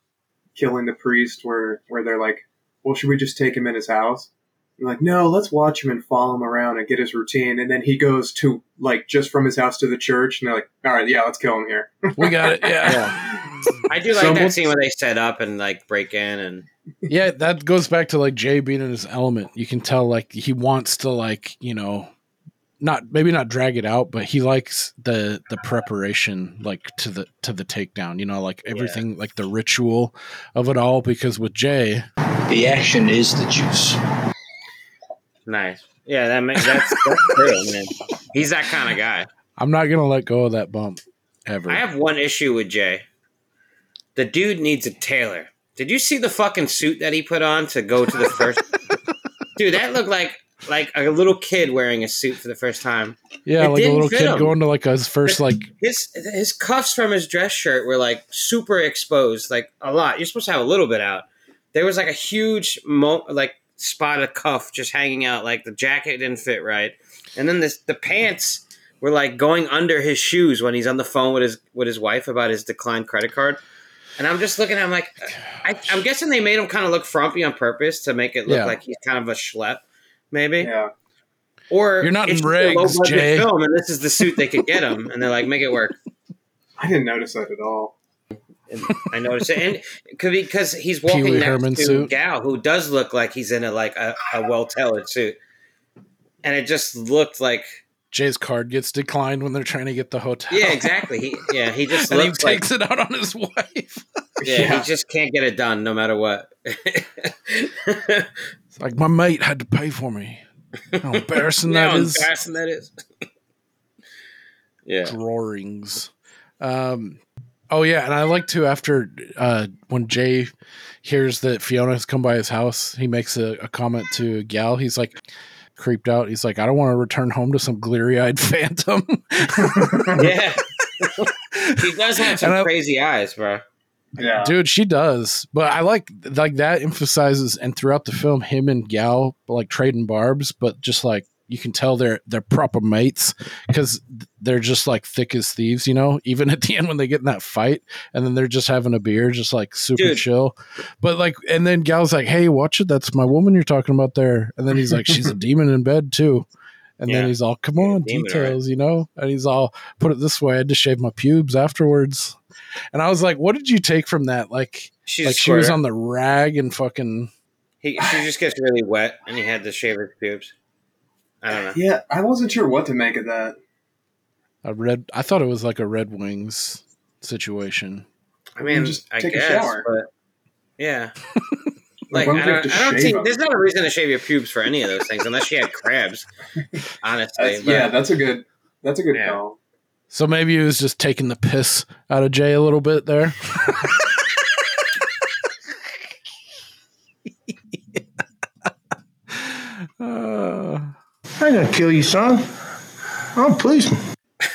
killing the priest, where where they're like, "Well, should we just take him in his house?" And like, no, let's watch him and follow him around and get his routine. And then he goes to like just from his house to the church, and they're like, "All right, yeah, let's kill him here." we got it. Yeah. I do like So that scene where they set up and like break in and yeah, that goes back to like Jay being in his element. You can tell like he wants to like, you know, not maybe not drag it out, but he likes the the preparation like to the to the takedown, you know, like everything like the ritual of it all because with Jay, The action is the juice. Nice. Yeah, that makes that's, that's man. He's that kind of guy. I'm not going to let go of that bump ever. I have one issue with Jay. The dude needs a tailor. Did you see the fucking suit that he put on to go to the first? dude, that looked like like a little kid wearing a suit for the first time. yeah, it like a little kid him. going to like his first like His his cuffs from his dress shirt were like super exposed, like a lot. You're supposed to have a little bit out. There was like a huge mo- like spot of cuff just hanging out. Like the jacket didn't fit right, and then this the pants were like going under his shoes when he's on the phone with his with his wife about his declined credit card. And I'm just looking at him like, I, I'm guessing they made him kind of look frumpy on purpose to make it look Yeah. like he's kind of a schlep, maybe. Yeah, Or You're not in it's just a regs, low-budget Jay. Film, and this is the suit they could get him, and they're like, make it work. I didn't notice that at all. And I noticed it, and could be because he's walking Pee Wee next Herman to suit. Gal, who does look like he's in a like a, a well tailored suit, and it just looked like Jay's card gets declined when they're trying to get the hotel. yeah, exactly. He yeah, he just and he looks like takes it out on his wife. yeah, Yeah. he just can't get it done no matter what. It's like my mate had to pay for me. How embarrassing How that is. embarrassing that is. yeah, drawings. Um, oh yeah, and I like to after uh, when Jay hears that Fiona has come by his house, he makes a, a comment to Gal. He's like creeped out. He's like, I don't want to return home to some bleary eyed phantom. yeah. he does have some I- crazy eyes, bro. Yeah, Dude, she does. But I like like that emphasizes and throughout the film him and Gal like trading barbs, but just like you can tell they're they're proper mates because they're just like thick as thieves, you know. Even at the end when they get in that fight, and then they're just having a beer, just like super Dude. chill. But like, and then Gal's like, "Hey, watch it, that's my woman you're talking about there." And then he's like, "She's a demon in bed too." And then he's all, "Come on, demon, details," you know. And he's all, "Put it this way, I had to shave my pubes afterwards." And I was like, "What did you take from that?" Like, She's like she was on the rag and fucking He, she just gets really wet, and he had to shave her pubes. I don't know. yeah. I wasn't sure what to make of that. a red. I thought it was like a Red Wings situation. I mean, just I take a guess, shower. but yeah. Like, Like I don't, have I don't shave think them? there's not a reason to shave your pubes for any of those things unless you had crabs. Honestly, That's, but- yeah, that's a good. That's a good Yeah. call. So maybe he was just taking the piss out of Jay a little bit there. Uh, I ain't gonna kill you, son. I'm a policeman.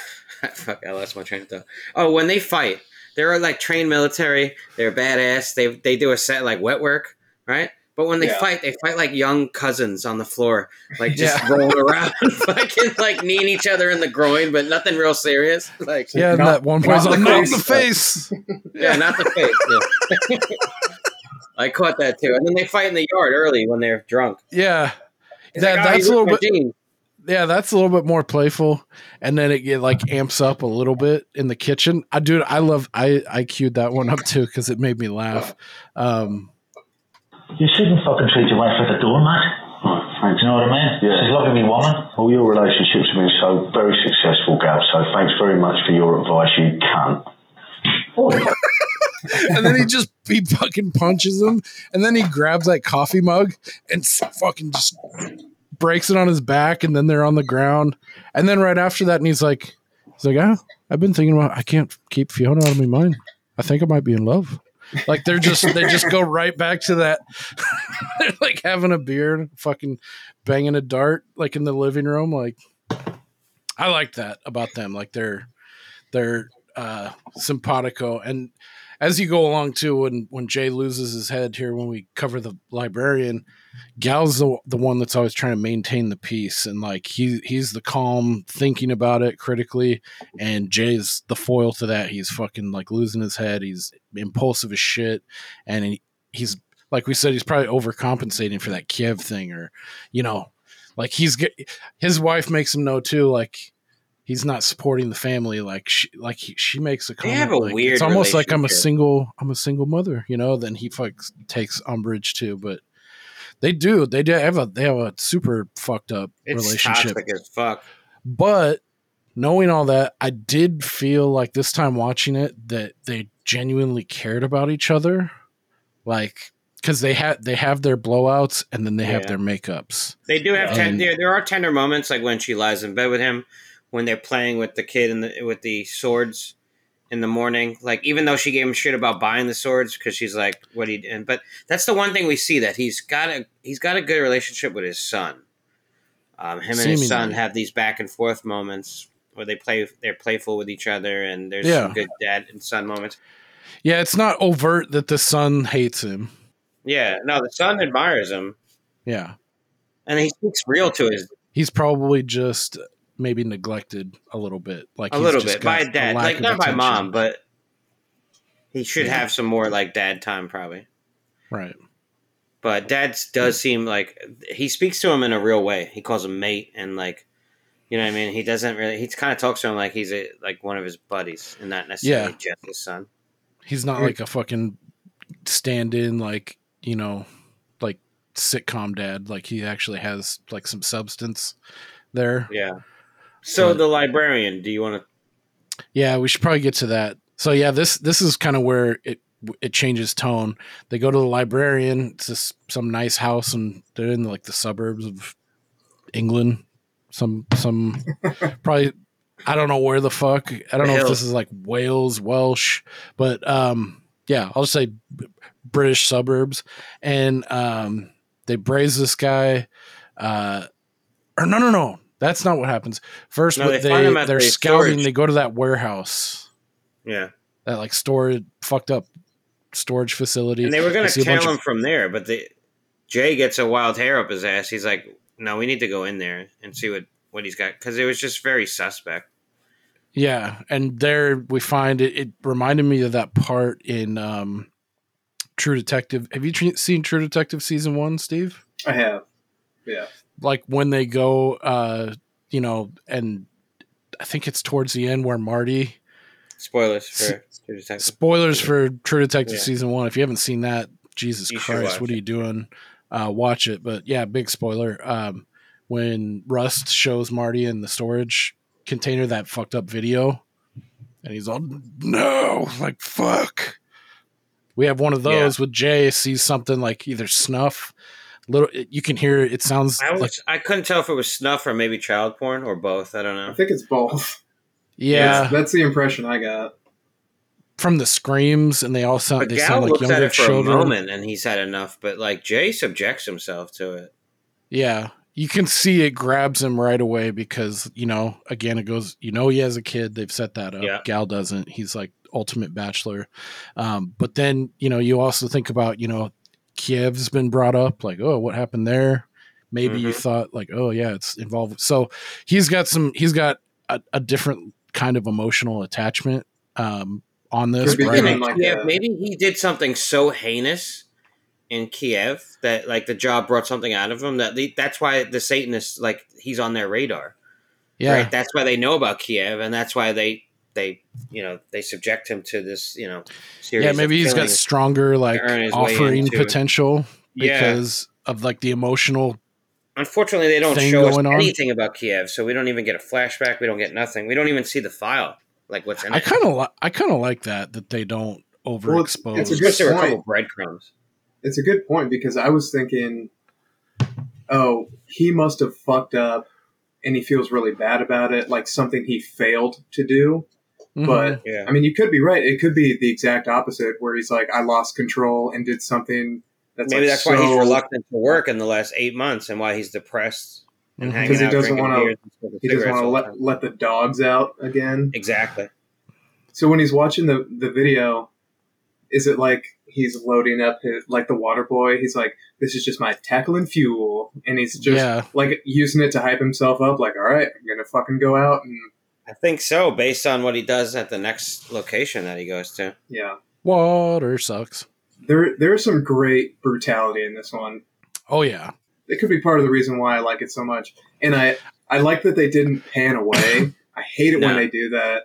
Fuck, I lost my train of thought. Oh, when they fight, they're like trained military. They're badass. They they do a set like wet work, right? But when they Yeah. fight, they fight like young cousins on the floor, like just Yeah. rolling around, fucking like kneeing each other in the groin, but nothing real serious. Like yeah, Not- that one not point's the like, not face, the face. yeah, not the face. Yeah. I caught that too. And then they fight in the yard early when they're drunk. Yeah, He's that, like, "Oh, that's a little bit. my jeans." Yeah, that's a little bit more playful, and then it get like amps up a little bit in the kitchen. I do. I love. I I queued that one up too because it made me laugh. Um, You shouldn't fucking treat your wife like a doormat. Do you know what I mean? Yeah. She's a lovely woman. All your relationships have been so very successful, Gav. So thanks very much for your advice, you cunt. And then he just he fucking punches him, and then he grabs that coffee mug and fucking just breaks it on his back, and then they're on the ground. And then right after that, and he's like, he's like, ah, I've been thinking about I can't keep Fiona out of my mind. I think I might be in love. Like they're just they just go right back to that. they're like having a beer fucking banging a dart like in the living room. Like I like that about them. Like they're they're uh simpatico and as you go along too when when jay loses his head here when we cover the librarian gal's the, the one that's always trying to maintain the peace and like he he's the calm thinking about it critically and jay's the foil to that. He's fucking like losing his head. He's impulsive as shit. And he, he's like we said he's probably overcompensating for that kiev thing or you know like he's his wife makes him know too like he's not supporting the family like she like he, she makes a comment have a like, weird it's almost like i'm a single i'm a single mother you know then he fucks takes umbrage too but they do they do have a they have a super fucked up It's relationship toxic as fuck. but knowing all that i did feel like this time watching it that they genuinely cared about each other like because they had they have their blowouts and then they have their makeups They do have ten, there. There are tender moments, like when she lies in bed with him, when they're playing with the kid and the, with the swords in the morning. Like even though she gave him shit about buying the swords because she's like, "What he?" And but that's the one thing we see that he's got a he's got a good relationship with his son. Um, him and his son have these back and forth moments where they play. They're playful with each other, and there's Yeah. some good dad and son moments. yeah it's not overt that the son hates him Yeah, no, the son admires him, yeah and he speaks real to his he's probably just maybe neglected a little bit like a he's little just bit by dad, like not by mom, but he should Yeah. have some more like dad time probably. right But dad does seem like he speaks to him in a real way. He calls him mate and like, you know what I mean. He doesn't really. He kind of talks to him like he's a like one of his buddies, and not necessarily Yeah. just his son. he's not like a fucking stand-in like you know like sitcom dad like he actually has like some substance there Yeah. So But- the librarian. Do you want to? Yeah, we should probably get to that. So yeah, this this is kind of where it it changes tone. They go to the librarian. It's just some nice house, and they're in like the suburbs of England. Some some probably I don't know where the fuck. I don't The know if this is like Wales, Welsh, but um yeah, I'll just say B- British suburbs, and um they braise this guy. Uh, or no, no, no. That's not what happens. First, No, what they they, find him at they're the scouting. storage. They go to that warehouse Yeah. that like storage fucked up storage facility. And they were going to a bunch tail of- him from there, but the Jay gets a wild hair up his ass. He's like, "No, we need to go in there and see what what he's got," because it was just very suspect. Yeah, and there we find it. It reminded me of that part in um, True Detective. Have you tr- seen True Detective season one, Steve? I have. Yeah. Like when they go, uh, you know, and I think it's towards the end where Marty. Spoilers for True Detective. Spoilers for True Detective Yeah. season one. If you haven't seen that, Jesus You Christ, what are you doing? Uh, watch it. But yeah, big spoiler. Um, when Rust shows Marty in the storage container that fucked up video, and he's all no, like fuck. We have one of those with Jay sees something like either snuff, little. You can hear it. It sounds I was like I couldn't tell if it was snuff or maybe child porn or both. I don't know. I think it's both. yeah, That's, that's the impression I got. from the screams, and they all sound But they Gal sound like looks at younger it for children. a moment and he's had enough. But like Jay subjects himself to it. Yeah. You can see it grabs him right away because, you know, again, it goes, you know, he has a kid. They've set that up. Yeah. Gal doesn't. He's like ultimate bachelor. Um, but then, you know, you also think about, you know, Kiev's been brought up like, oh, what happened there? Maybe you Mhm. thought like, oh, yeah, it's involved. So he's got some, he's got a, a different kind of emotional attachment um, on this. Right? like yeah, maybe he did something so heinous in Kiev that like the job brought something out of him that the, that's why the Satanists like he's on their radar. Yeah. Right? That's why they know about Kiev and that's why they they you know they subject him to this you know series Yeah, of maybe he's got killings. stronger like earn his way offering into it. potential Yeah. because of like the emotional Unfortunately, they don't show us going on. anything about Kiev, so we don't even get a flashback. We don't get nothing. We don't even see the file, like what's in I it. kind of li- I kind of like that that they don't overexpose. it's a Just there were a point. couple breadcrumbs. It's a good point because I was thinking, oh, he must have fucked up and he feels really bad about it, like something he failed to do. Mhm. But Yeah. I mean, you could be right. It could be the exact opposite, where he's like, I lost control and did something that's Maybe like that's why he's reluctant to work in the last eight months, and why he's depressed and Mhm. hanging because he out doesn't want to. beers and smoking He doesn't want to let time. let the dogs out again. Exactly. So when he's watching the the video, is it like he's loading up his like the water boy? He's like, "This is just my tackling fuel," and he's just Yeah. like using it to hype himself up. Like, all right, I'm gonna fucking go out and I think so, based on what he does at the next location that he goes to. yeah. Water sucks. There there's some great brutality in this one. Oh yeah. It could be part of the reason why I like it so much, and I I like that they didn't pan away. I hate it when they do that.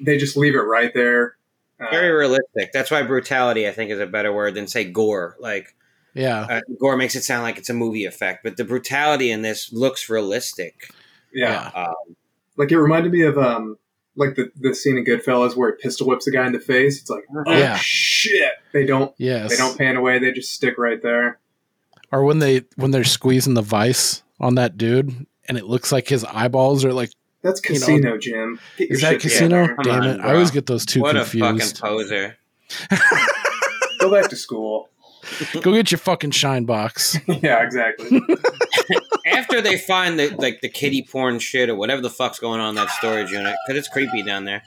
They just leave it right there. Uh, Very realistic. That's why brutality, I think, is a better word than say gore. Like Yeah. uh, gore makes it sound like it's a movie effect, but the brutality in this looks realistic. yeah. Yeah. Um, Like it reminded me of um like the the scene in Goodfellas where he pistol whips the guy in the face. It's like oh Yeah. shit. They don't Yes. they don't pan away. They just stick right there. Or when they when they're squeezing the vice on that dude and it looks like his eyeballs are like That's You know, casino, Jim. Is that casino? Damn on, it. I always get those two what a fucking confused. poser. Go back to school. Go get your fucking shine box. yeah, exactly. After they find the like the kitty porn shit or whatever the fuck's going on in that storage unit, because it's creepy down there.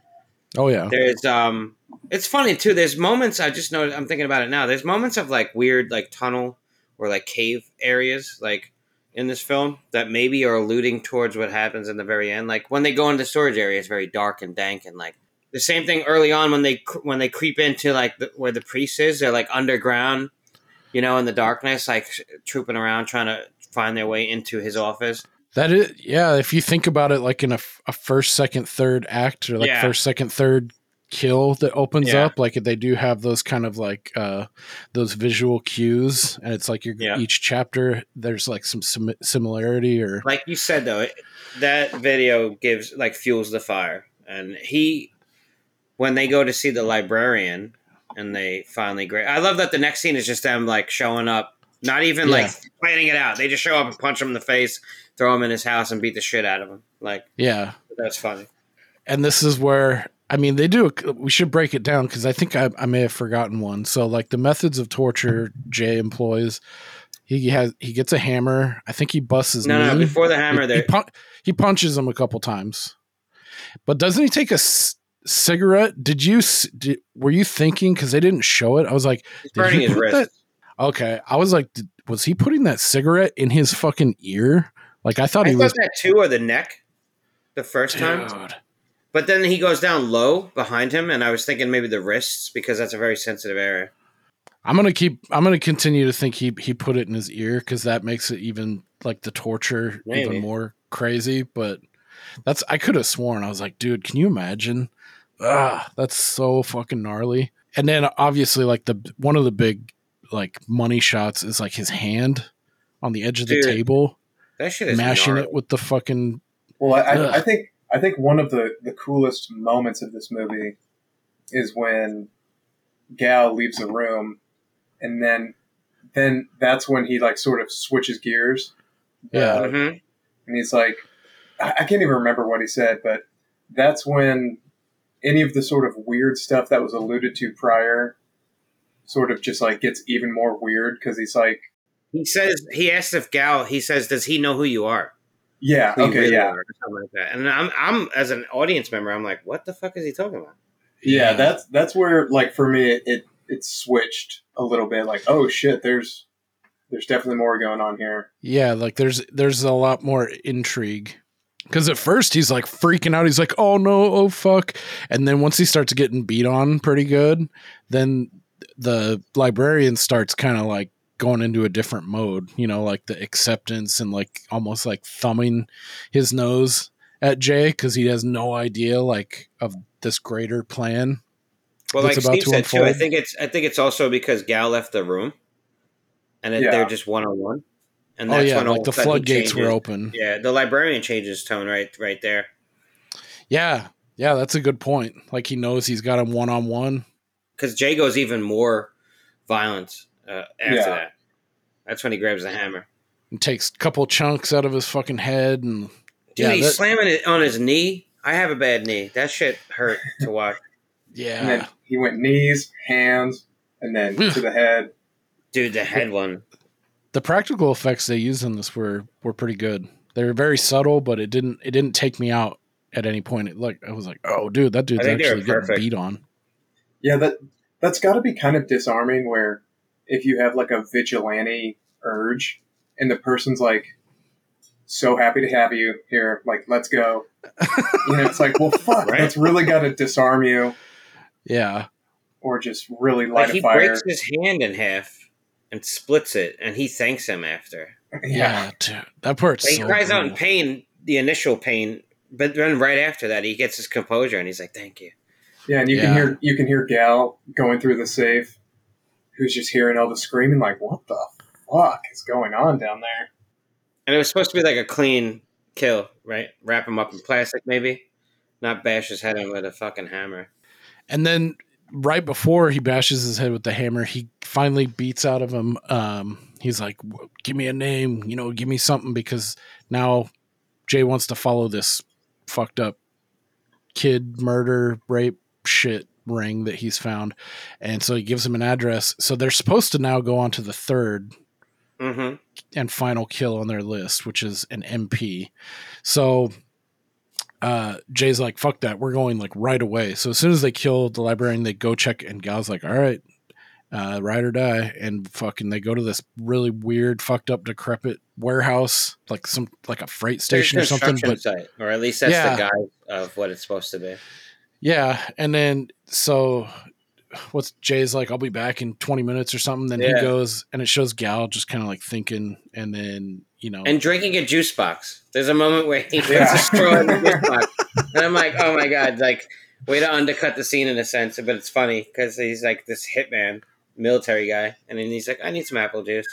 Oh yeah. There's um, it's funny too. There's moments I just know. I'm thinking about it now. There's moments of like weird like tunnel or like cave areas like in this film that maybe are alluding towards what happens in the very end. Like when they go into the storage area, it's very dark and dank and like the same thing early on when they when they creep into like the, where the priest is. They're like underground, you know, in the darkness, like trooping around trying to find their way into his office. That is, yeah. If you think about it, like in a first, second, third act, or like Yeah. first, second, third kill that opens Yeah. up, like they do have those kind of like uh those visual cues, and it's like you're Yeah. each chapter there's like some sim- similarity or like you said though it, that video gives like fuels the fire and he when they go to see the librarian and they finally great i love that the next scene is just them like showing up not even like planning it out they just show up and punch him in the face throw him in his house and beat the shit out of him like yeah. that's funny and this is where I mean they do. We should break it down because I think I, I may have forgotten one. So like the methods of torture Jay employs, he has he gets a hammer. I think he busts his no knee. no before the hammer he, there he, pun- he punches him a couple times, but doesn't he take a cigarette? Did you did, were you thinking because they didn't show it? I was like, did burning he his wrist that- okay, I was like, did, was he putting that cigarette in his fucking ear? Like I thought i he thought was. that too or the neck the first time but then he goes down low behind him and i was thinking maybe the wrists because that's a very sensitive area I'm gonna keep. I'm gonna continue to think he he put it in his ear because that makes it even like the torture Maybe. even more crazy. But that's I could have sworn I was like, dude, can you imagine? Ah, that's so fucking gnarly. And then obviously like the one of the big like money shots is like his hand on the edge of the Dude, table, that shit is mashing gnarly. it with the fucking Well, I, I, I think I think one of the, the coolest moments of this movie is when Gal leaves the room, and then then that's when he like sort of switches gears. Yeah. Uh, Mhm. and he's like, I, I can't even remember what he said, but that's when any of the sort of weird stuff that was alluded to prior sort of just like gets even more weird because he's like, He says he asks if Gal. He says, "Does he know who you are?" yeah, Who okay, really yeah, are," or something like that. And I'm, I'm as an audience member, I'm like, "What the fuck is he talking about?" yeah, that's that's where like for me it, it it switched a little bit. Like, oh shit, there's there's definitely more going on here. Yeah, like there's there's a lot more intrigue. Cause at first he's like freaking out. He's like, "Oh no, oh fuck!" And then once he starts getting beat on pretty good, then the librarian starts kind of like going into a different mode, you know, like the acceptance and like almost like thumbing his nose at Jay because he has no idea like of this greater plan. Well, like about Steve to said too, I think it's I think it's also because Gal left the room, and Yeah. they're just one on one. And Oh, that's yeah, when like the a sudden he floodgates were open. Yeah, the librarian changes tone right right there. Yeah, yeah, that's a good point. Like he knows he's got him one on one. because Jay goes even more violent uh, after Yeah. that. That's when he grabs the hammer. and takes a couple chunks out of his fucking head and Dude, yeah, he's that- slamming it on his knee. I have a bad knee. That shit hurt to watch. And yeah, then he went knees, hands, and then to the head. Dude, the head one. The practical effects they used in this were were pretty good. They were very subtle, but it didn't it didn't take me out at any point. It, like I was like, oh, dude, that dude's I think they were actually getting beat on. Yeah, that that's got to be kind of disarming. Where if you have like a vigilante urge, and the person's like, "So happy to have you here, like let's go," you know, it's like, well, fuck, Right. that's really got to disarm you, Yeah, or just really light Like he a fire. breaks his hand in half and splits it, and he thanks him after. yeah, dude, that part's Like, he so cries out in pain, the initial pain, but then right after that, he gets his composure and he's like, "Thank you." Yeah, and you Yeah. can hear you can hear Gal going through the safe, who's just hearing all the screaming, like, "What the fuck is going on down there?" And it was supposed to be like a clean kill, right? Wrap him up in plastic, maybe, not bash his head in with a fucking hammer. And then right before he bashes his head with the hammer, he finally beats out of him. Um, he's like, "Give me a name, you know, give me something," because now Jay wants to follow this fucked up kid murder rape shit ring that he's found, and so he gives him an address. So they're supposed to now go on to the third Mm-hmm. and final kill on their list, which is an MP. So uh Jay's like, fuck that, we're going like right away. So as soon as they kill the librarian, they go check and Gal's like, all right, uh, ride or die. And fucking they go to this really weird, fucked up, decrepit warehouse, like some like a freight station or something. But site, or at least that's Yeah. the guy of what it's supposed to be. yeah, and then so what's Jay's like, I'll be back in 20 minutes or something. Then Yeah. he goes and it shows Gal just kind of like thinking, and then you know And drinking a juice box. There's a moment where he Yeah. a straw in the juice box, and I'm like, oh my god, like way to undercut the scene in a sense, but it's funny because he's like this hitman, military guy, and then he's like, I need some apple juice.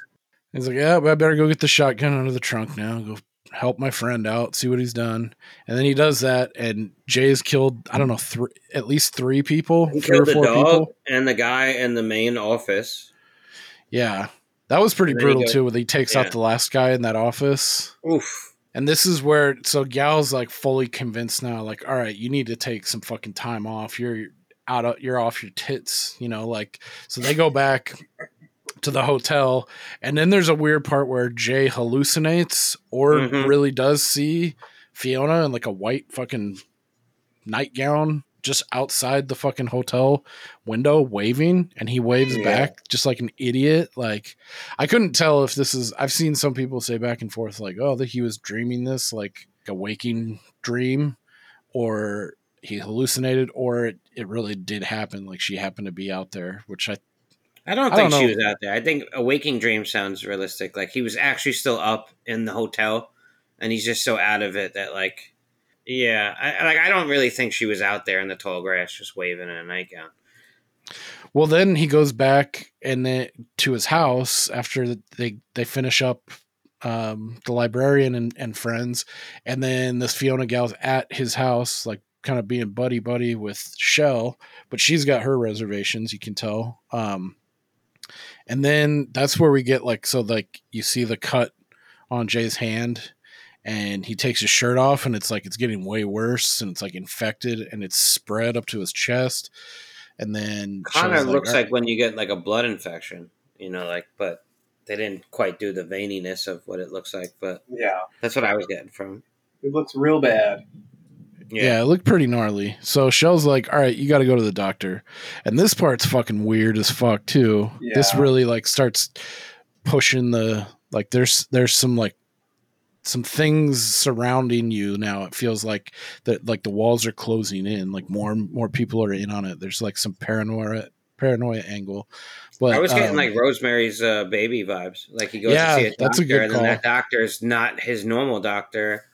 He's like, yeah, but I better go get the shotgun out of the trunk now. Go help my friend out, see what he's done. And then he does that, and Jay's killed. I don't know, three, at least three people, He three or killed the four dog people. and the guy in the main office. Yeah, that was pretty And then he brutal too. When he takes yeah. out the last guy in that office. Oof. And this is where so Gal's like fully convinced now, like, all right, you need to take some fucking time off. You're out of you're off your tits, you know, like so they go back to the hotel and then there's a weird part where Jay hallucinates or Mhm. really does see Fiona in like a white fucking nightgown just outside the fucking hotel window waving and he waves Yeah. back just like an idiot like i couldn't tell if this is i've seen some people say back and forth like oh that he was dreaming this like a waking dream or he hallucinated or it, it really did happen like she happened to be out there which i I don't I think don't she was out there. I think a waking dream sounds realistic. Like he was actually still up in the hotel, and he's just so out of it that like, yeah, I, like I don't really think she was out there in the tall grass just waving in a nightgown. well then he goes back and then to his house after they they finish up um, the librarian and, and friends. And then this fiona gal's at his house like kind of being buddy buddy with shell but she's got her reservations you can tell. Um, and then that's where we get like so like you see the cut on jay's hand and he takes his shirt off and it's like it's getting way worse and it's like infected and it's spread up to his chest and then Kind Shell's of looks "All like when you get like a blood infection, you know, like but they didn't quite do the veininess of what it looks like, but Yeah, that's what I was getting from. it looks real bad. Yeah. it looked pretty gnarly. So Shell's like, "All right, you got to go to the doctor." And this part's fucking weird as fuck too. This really like starts pushing the like there's there's some like some things surrounding you now. It feels like that like the walls are closing in, like more more people are in on it. There's like some paranoia paranoia angle. But I was getting um, like Rosemary's uh, Baby vibes. Like he goes Yeah, to see a doctor, that's a good and then call. that doctor's not his normal doctor.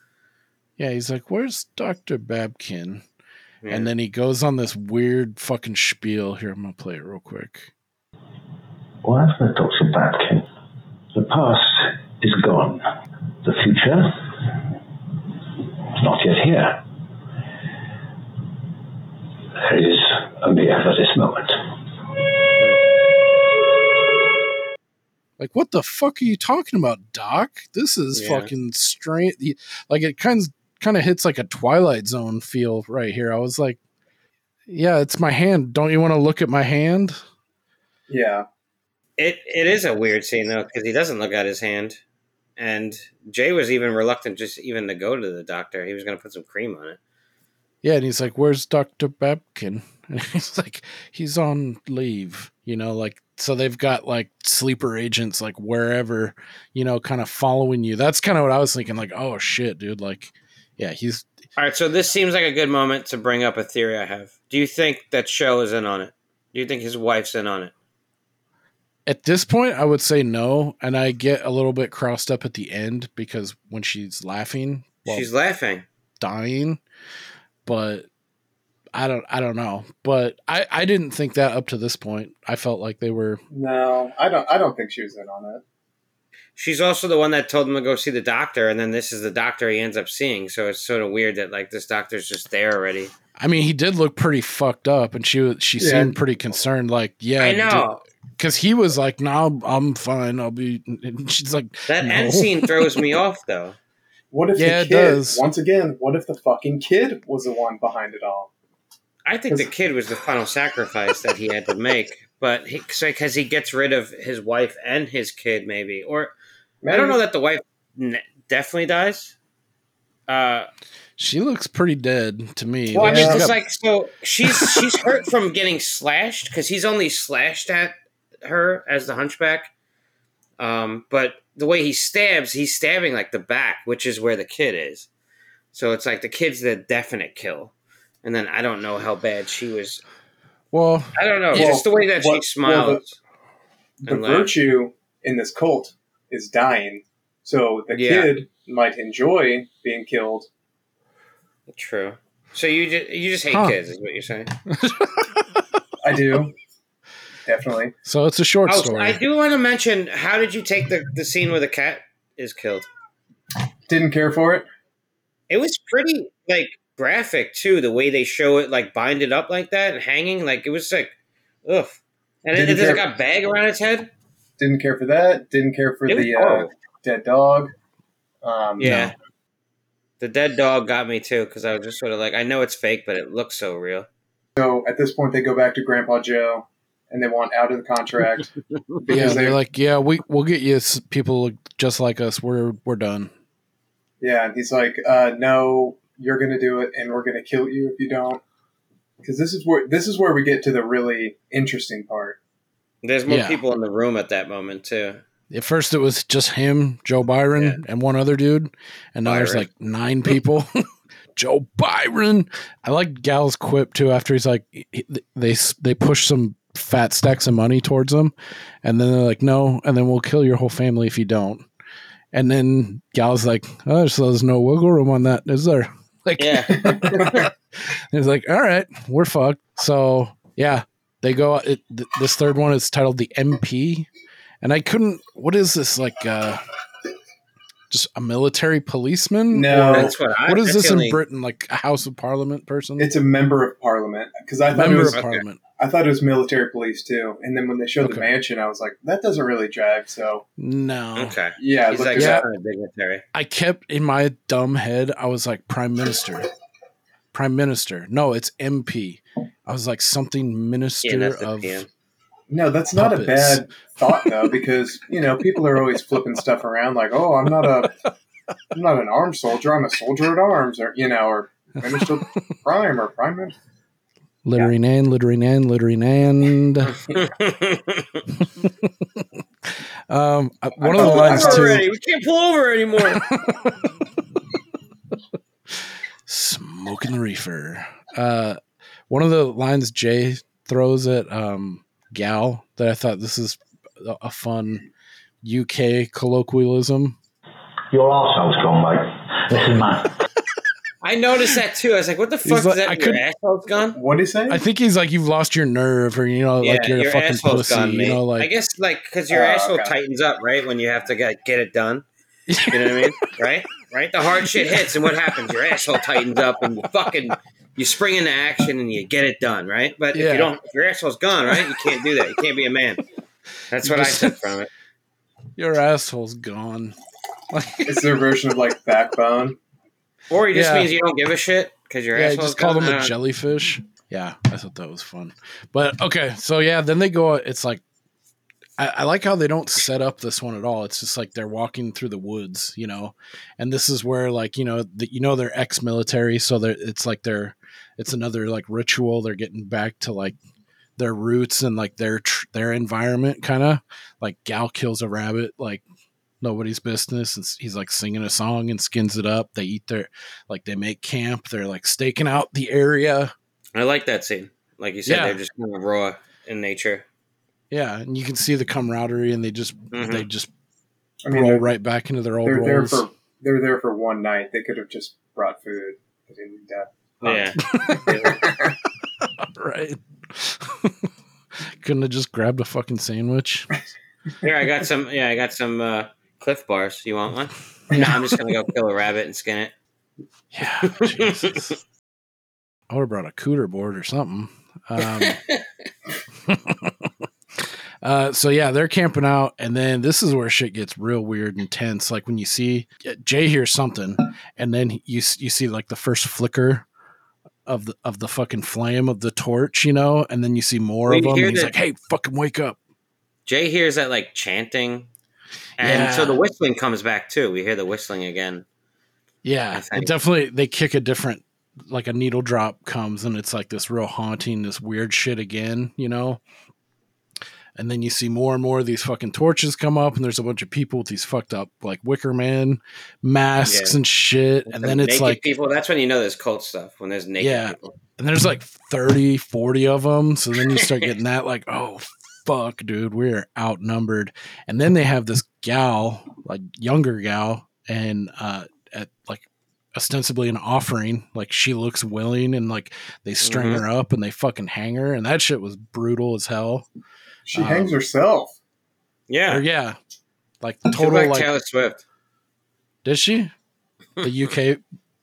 yeah, he's like, "Where's Doctor Babkin?" Yeah. And then he goes on this weird fucking spiel. Here, I'm gonna play it real quick. Well, as for Dr. babkin the past is gone. The future is not yet here. It is only ever this moment. Like, what the fuck are you talking about, Doc? This is Yeah. fucking strange. Like, it kind of kind of hits like a Twilight Zone feel right here. I was like, yeah, it's my hand. Don't you want to look at my hand? Yeah. It it is a weird scene though because he doesn't look at his hand, and Jay was even reluctant just even to go to the doctor. He was going to put some cream on it. Yeah, and he's like, "Where's Doctor Babkin?" And he's like, "He's on leave." You know, like so they've got like sleeper agents like wherever, you know, kind of following you. That's kind of what I was thinking. Like, oh shit, dude. Like, yeah, he's All right, so this seems like a good moment to bring up a theory I have. Do you think that show is in on it? Do you think his wife's in on it? At this point. I would say no, and I get a little bit crossed up at the end because when she's laughing, while She's laughing. dying, but. I don't I don't know. But I, I didn't think that up to this point. I felt like they were No, I don't. I don't think she was in on it. She's also the one that told him to go see the doctor, and then this is the doctor he ends up seeing. So it's sort of weird that like this doctor's just there already. I mean, he did look pretty fucked up, and she was she Yeah. seemed pretty concerned. Like, yeah, I know because he was like, "No, I'm fine. I'll be." And she's like, that No. end scene throws me off though. What if Yeah, the it kid? does. Once again, what if the fucking kid was the one behind it all? I think the kid was the final sacrifice that he had to make, but because he gets rid of his wife and his kid, maybe, or I don't know that the wife n- definitely dies. Uh, "She looks pretty dead to me." well, I mean, she's it's got- like so she's she's hurt from getting slashed because he's only slashed at her as the hunchback. Um, but the way he stabs, he's stabbing like the back, which is where the kid is. So it's like the kid's the definite kill, and then I don't know how bad she was. well, I don't know, Well, just the way that well, she smiles. The and laugh. virtue in this cult is dying, so the Yeah. kid might enjoy being killed. True. So you just you just hate Huh. kids, is what you're saying? I do, definitely. so it's a short Oh, story. I do want to mention. How did you take the the scene where the cat is killed? Didn't care for it. It was pretty like graphic too. The way they show it, like bind it up like that and hanging, like it was like, ugh. And it, Didn't there's like a bag around its head. Didn't care for that. Didn't care for It the uh, dead dog. Um, Yeah. The dead dog got me too because I was just sort of like, I know it's fake, but it looks so real. So at this point, they go back to Grandpa Joe, and they want out of the contract yeah, because they're like, "Yeah, we we'll get you people just like us. We're we're done." yeah, and he's like, uh, "No, you're going to do it, and we're going to kill you if you don't." Because this is where this is where we get to the really interesting part. There's more Yeah. people in the room at that moment too. At first, it was just him, Joe Byron, and one other dude, and now there's like nine people. Joe Byron. I like Gal's quip too. After he's like, he- they they push some fat stacks of money towards them. and then they're like, no, and then we'll kill your whole family if you don't. And then Gal's like, oh, so there's no wiggle room on that, is there? Like, Yeah. he's like, all right, we're fucked. So yeah, they go. It, th- this third one is titled the MP, and I couldn't. What is this like? uh Just a military policeman? No. Or That's what I. what is this in only- Britain? Like a House of Parliament person? It's a member of Parliament because I thought it member was of Parliament. I thought it was military police too. And then when they showed the mansion, I was like, that doesn't really jive. So No, Okay. yeah, I He's like it Yeah. up. some kind of dignitary. I kept in my dumb head. I was like Prime Minister, Prime Minister. No, it's MP. I was like something Minister that's the of. PM. No, that's not a bad thought though, because you know people are always flipping stuff around, like, "Oh, I'm not a, I'm not an armed soldier. I'm a soldier at arms," or you know, or Minister Prime or Prime Minister. Littering and littering and littering and. Um, uh, one of the lines too. Already, we can't pull over anymore. Smoking the reefer. Uh, one of the lines Jay throws at um, gal that I thought this is a, a fun UK colloquialism. Your arsehole's gone, mate. This is Matt. I noticed that too. I was like, "What the fuck like- is that? I Your asshole's gone." What do you say? I think he's like you've lost your nerve, or you know, like you're a fucking asshole's pussy. gone, you know, like I guess like because your Oh, asshole okay. tightens up, right? When you have to get get it done. You know what I mean? Right? Right? The hard shit hits, and what happens? Your asshole tightens up, and you fucking you spring into action, and you get it done, right? But if you don't, if your asshole's gone, right? You can't do that. You can't be a man. That's what I Just- took from it. your asshole's gone. it's their version of like backbone. Or it just Yeah. means you don't give a shit because your yeah, just call gone. them I a jellyfish. Yeah, I thought that was fun. But okay, so yeah, then they go. It's like I, I like how they don't set up this one at all. It's just like they're walking through the woods, you know, and this is where like you know the, you know they're ex-military, so they're it's like they're it's another like ritual. They're getting back to like their roots and like their tr- their environment, kind of like Gal kills a rabbit, like nobody's business and he's like singing a song and skins it up they eat their like they make camp they're like staking out the area I like that scene. Like you said, Yeah. they're just kind of raw in nature. yeah and you can see the camaraderie and they just Mhm. they just I mean, roll right back into their old they're there for they're there for one night. They could have just brought food. They didn't need that. Yeah. right couldn't have just grabbed a fucking sandwich Here, I got some. Yeah, I got some uh, Clif Bars. You want one? No, I'm just gonna go kill a rabbit and skin it. yeah Jesus. i would have brought a cooter board or something um Uh, so yeah, they're camping out, and then this is where shit gets real weird and tense. Like when you see Jay hears something, and then you you see like the first flicker of the of the fucking flame of the torch, you know, and then you see more We of them. And he's like, "Hey, fucking wake up!" Jay hears that like chanting, and Yeah. so the whistling comes back too. We hear the whistling again. Yeah, it definitely they kick a different like a needle drop comes and it's like this real haunting, this weird shit again, you know. And then you see more and more of these fucking torches come up, and there's a bunch of people with these fucked up like Wicker Man masks Yeah. and shit. And The then it's like, people. That's when you know there's cult stuff. When there's naked Yeah. people. and there's like 30, 40 of them. So then you start getting that, like, oh, fuck, dude, we're outnumbered. And then they have this gal, like younger gal, and uh, at like ostensibly an offering. Like she looks willing, and like they string Mhm. her up and they fucking hang her. And that shit was brutal as hell. She Um, hangs herself. Yeah, Or, yeah. Like total, like, like, Taylor Swift, did she? The UK,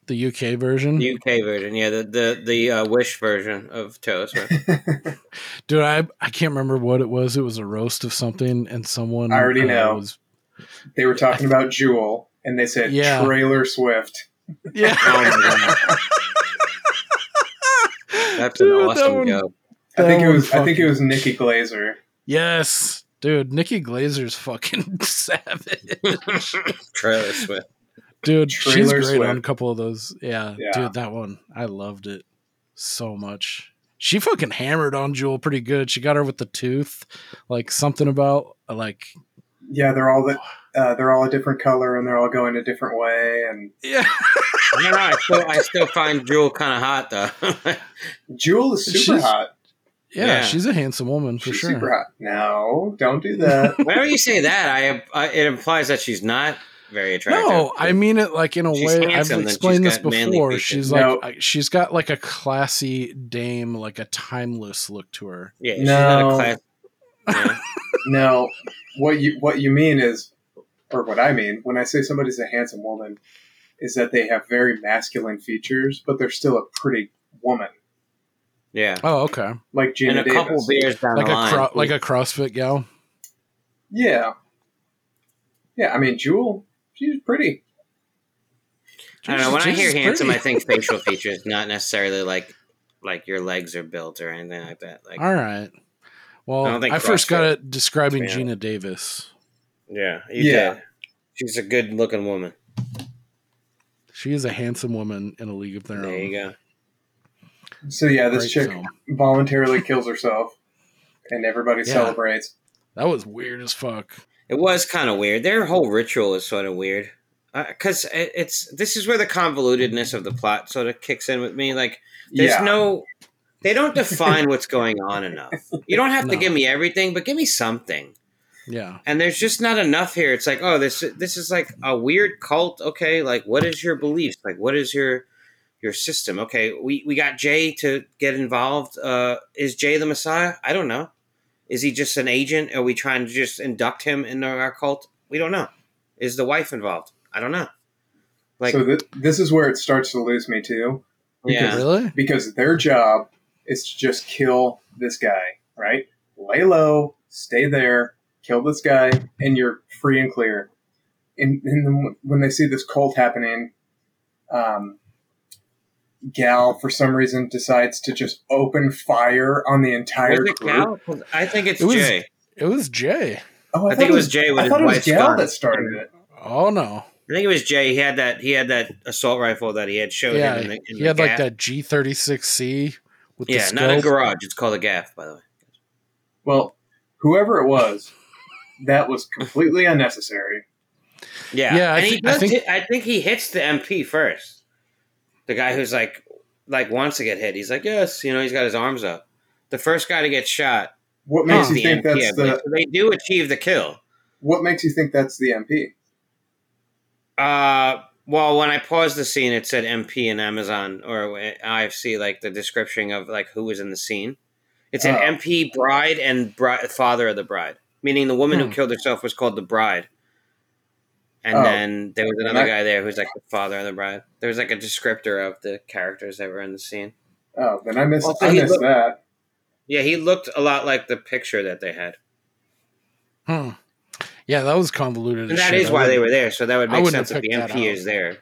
the UK version? The UK version. Yeah, the the the uh, Wish version of Taylor Swift. Dude, I I can't remember what it was. It was a roast of something, and someone I already uh, know. Was, They were talking about Jewel, and they said Yeah. Trailer Swift. yeah, Oh my that's an Dude, that awesome one- joke. I think it one was. I think it was Nikki Glazer. Yes, dude, Nikki Glazer's fucking savage. Taylor Swift. Dude, she's Trailer great on a couple of those. Yeah, Yeah. dude, that one I loved it so much. She fucking hammered on Jewel pretty good. She got her with the tooth, like something about like Yeah, they're all the, uh, they're all a different color, and they're all going a different way. And yeah, I don't know. I still, I still find Jewel kind of hot though. Jewel is super She's- hot. yeah, Yeah. she's a handsome woman for She's sure. super hot. No, don't do that. Whenever you say that, I, I it implies that she's not very attractive. No, I mean it like in a She's way. I've explained this before. features. She's No. like I- she's got like a classy dame, like a timeless look to her. yeah, she's not No. a class. Yeah. no, what you what you mean is, or what I mean when I say somebody's a handsome woman, is that they have very masculine features, but they're still a pretty woman, yeah. Oh, okay. like Geena And a Davis. couple beers down Like the a line. cro- like a CrossFit gal. Yeah, yeah. I mean, Jewel, she's pretty. I don't know. When I hear is handsome. I think facial features, not necessarily like like your legs are built or anything like that. Like, All right. Well, I I first got it describing Yeah. Geena Davis. yeah, you Yeah. did. She's a good looking woman. She is a handsome woman in a league of their There own. you go. So yeah, this Great chick film. voluntarily kills herself, and everybody Yeah. celebrates. That was weird as fuck. It was kind of weird. Their whole ritual is sort of weird. Because it, it's this is where the convolutedness of the plot sort of kicks in with me. Like, there's yeah, no They don't define what's going on enough. You don't have to give me everything, but give me something. Yeah. And there's just not enough here. It's like, oh, this this is like a weird cult. Okay, like what is your beliefs? Like what is your your system? Okay, we we got Jay to get involved. Uh, is Jay the Messiah? I don't know. Is he just an agent? Are we trying to just induct him into our cult? We don't know. Is the wife involved? I don't know. Like, so th- this is where it starts to lose me too. yeah, Really? because their job is to just kill this guy, right? Lay low, stay there, kill this guy, and you're free and clear. And, and then when they see this cult happening, um, Gal, for some reason, decides to just open fire on the entire was it group. Cal? 'Cause I think it's It was- Jay. It was Jay. Oh, I thought think it was Jay with I his thought it was Gal gun. that started it. Oh no. I think it was Jay. He had that. He had that assault rifle that he had showed Yeah, him. In the, in he the had like that G thirty six C with Yeah, the not a garage. It's called a gaff, by the way. Well, whoever it was, that was completely unnecessary. Yeah, Yeah, I and he thi- I think- hit- I think he hits the MP first. The guy who's like, like wants to get hit. He's like, yes, you know, he's got his arms up. The first guy to get shot. What is makes you the think MP, that's the? So they do achieve the kill. What makes you think that's the MP? Uh, well, when I paused the scene, it said MP in Amazon or IFC, like the description of like who was in the scene. It's an Oh. MP bride and bride, father of the bride, meaning the woman Hmm. who killed herself was called the bride. And Oh. then there was another guy there who's like the father of the bride. There was like a descriptor of the characters that were in the scene. Oh, then I missed. Also, I missed looked- that. Yeah, he looked a lot like the picture that they had, Hmm. Yeah, that was convoluted. and as that shit. is I why they were there. So that would make sense have that the MP is there.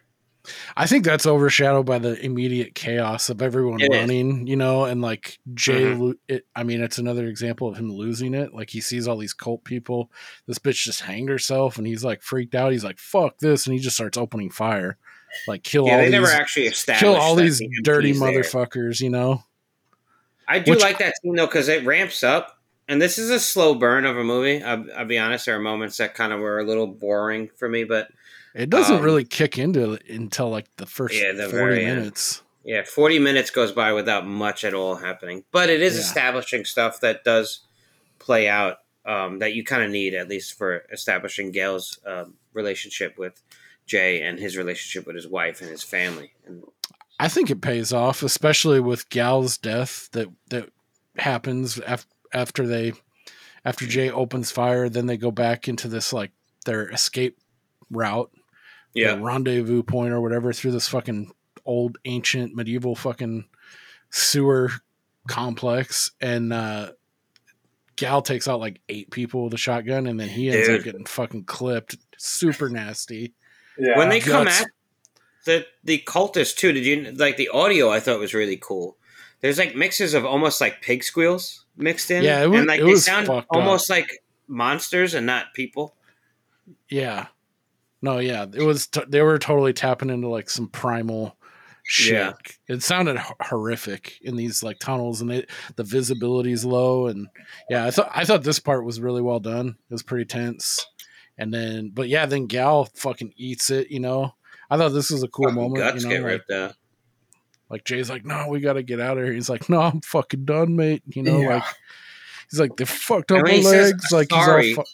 I think that's overshadowed by the immediate chaos of everyone It is. running, you know, and like Jay. Mhm. lo- It, I mean, it's another example of him losing it. Like he sees all these cult people. This bitch just hanged herself, and he's like freaked out. He's like, "Fuck this!" and he just starts opening fire, like kill Yeah, all they these, never actually established kill all these the dirty MP 's there. motherfuckers. You know? I do Which- like that scene though because it ramps up, and this is a slow burn of a movie. I'll, I'll be honest, there are moments that kind of were a little boring for me, but It doesn't Um, really kick into it until like the first Yeah, the forty very end. minutes. yeah, forty minutes goes by without much at all happening. But it is Yeah. establishing stuff that does play out um, that you kind of need at least for establishing Gail's um, relationship with Jay and his relationship with his wife and his family. And I think it pays off, especially with Gal's death that that happens af- after they after Jay opens fire. Then they go back into this like their escape route, the rendezvous point or whatever, through this fucking old ancient medieval fucking sewer complex, and uh, Gal takes out like eight people with a shotgun, and then he ends Dude. up getting fucking clipped. Super nasty. Yeah. when they come Guts. at the the cultists too, did you like the audio? I thought was really cool. There's like mixes of almost like pig squeals mixed in, Yeah, it was- and like it they was sound fucked almost like monsters and not people. Yeah. No, yeah, it was. T- they were totally tapping into like some primal shit. Yeah. It sounded h- horrific in these like tunnels, and it, the visibility's low. And yeah, I thought I thought this part was really well done. It was pretty tense. And then, but yeah, then Gal fucking eats it. You know, I thought this was a cool Fucking moment. guts You know, get like, ripped out. like Jay's like, no, we got to get out of here. He's like, no, I'm fucking done, mate. You know, Yeah. like he's like, they fucked up my he says, legs. like "Sorry," he's all. Fu-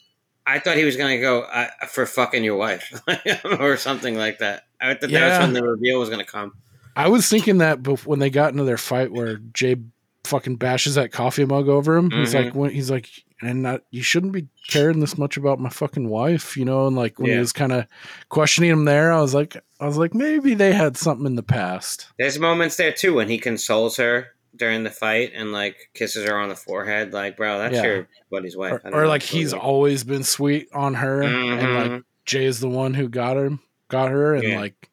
I thought he was gonna go uh, for fucking your wife or something like that. I thought that was when the reveal was gonna come. I was thinking that when they got into their fight where Jay fucking bashes that coffee mug over him. He's Mhm. like, when, he's like, and not, you shouldn't be caring this much about my fucking wife, you know. And like when he was kind of questioning him there, I was like, I was like, maybe they had something in the past. There's moments there too when he consoles her during the fight and like kisses her on the forehead. Like, bro, that's Yeah. your buddy's wife. Or, or like he's always been sweet on her, and like Mhm. Jay is the one who got him, got her, and Yeah. like,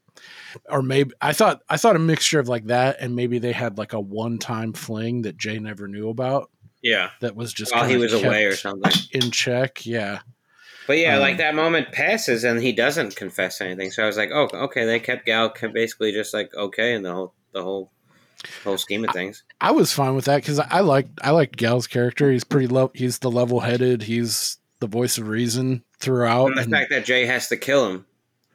or maybe I thought I thought a mixture of like that, and maybe they had like a one time fling that Jay never knew about. yeah, That was just while he was away or something. in check. Yeah, But yeah, Um, like that moment passes and he doesn't confess anything. So I was like, oh, okay, they kept Gal basically just like okay in the whole the whole whole scheme of things. I was fine with that because I like I like Gal's character. He's pretty low. He's the level headed. He's the voice of reason throughout. And the and- fact that Jay has to kill him,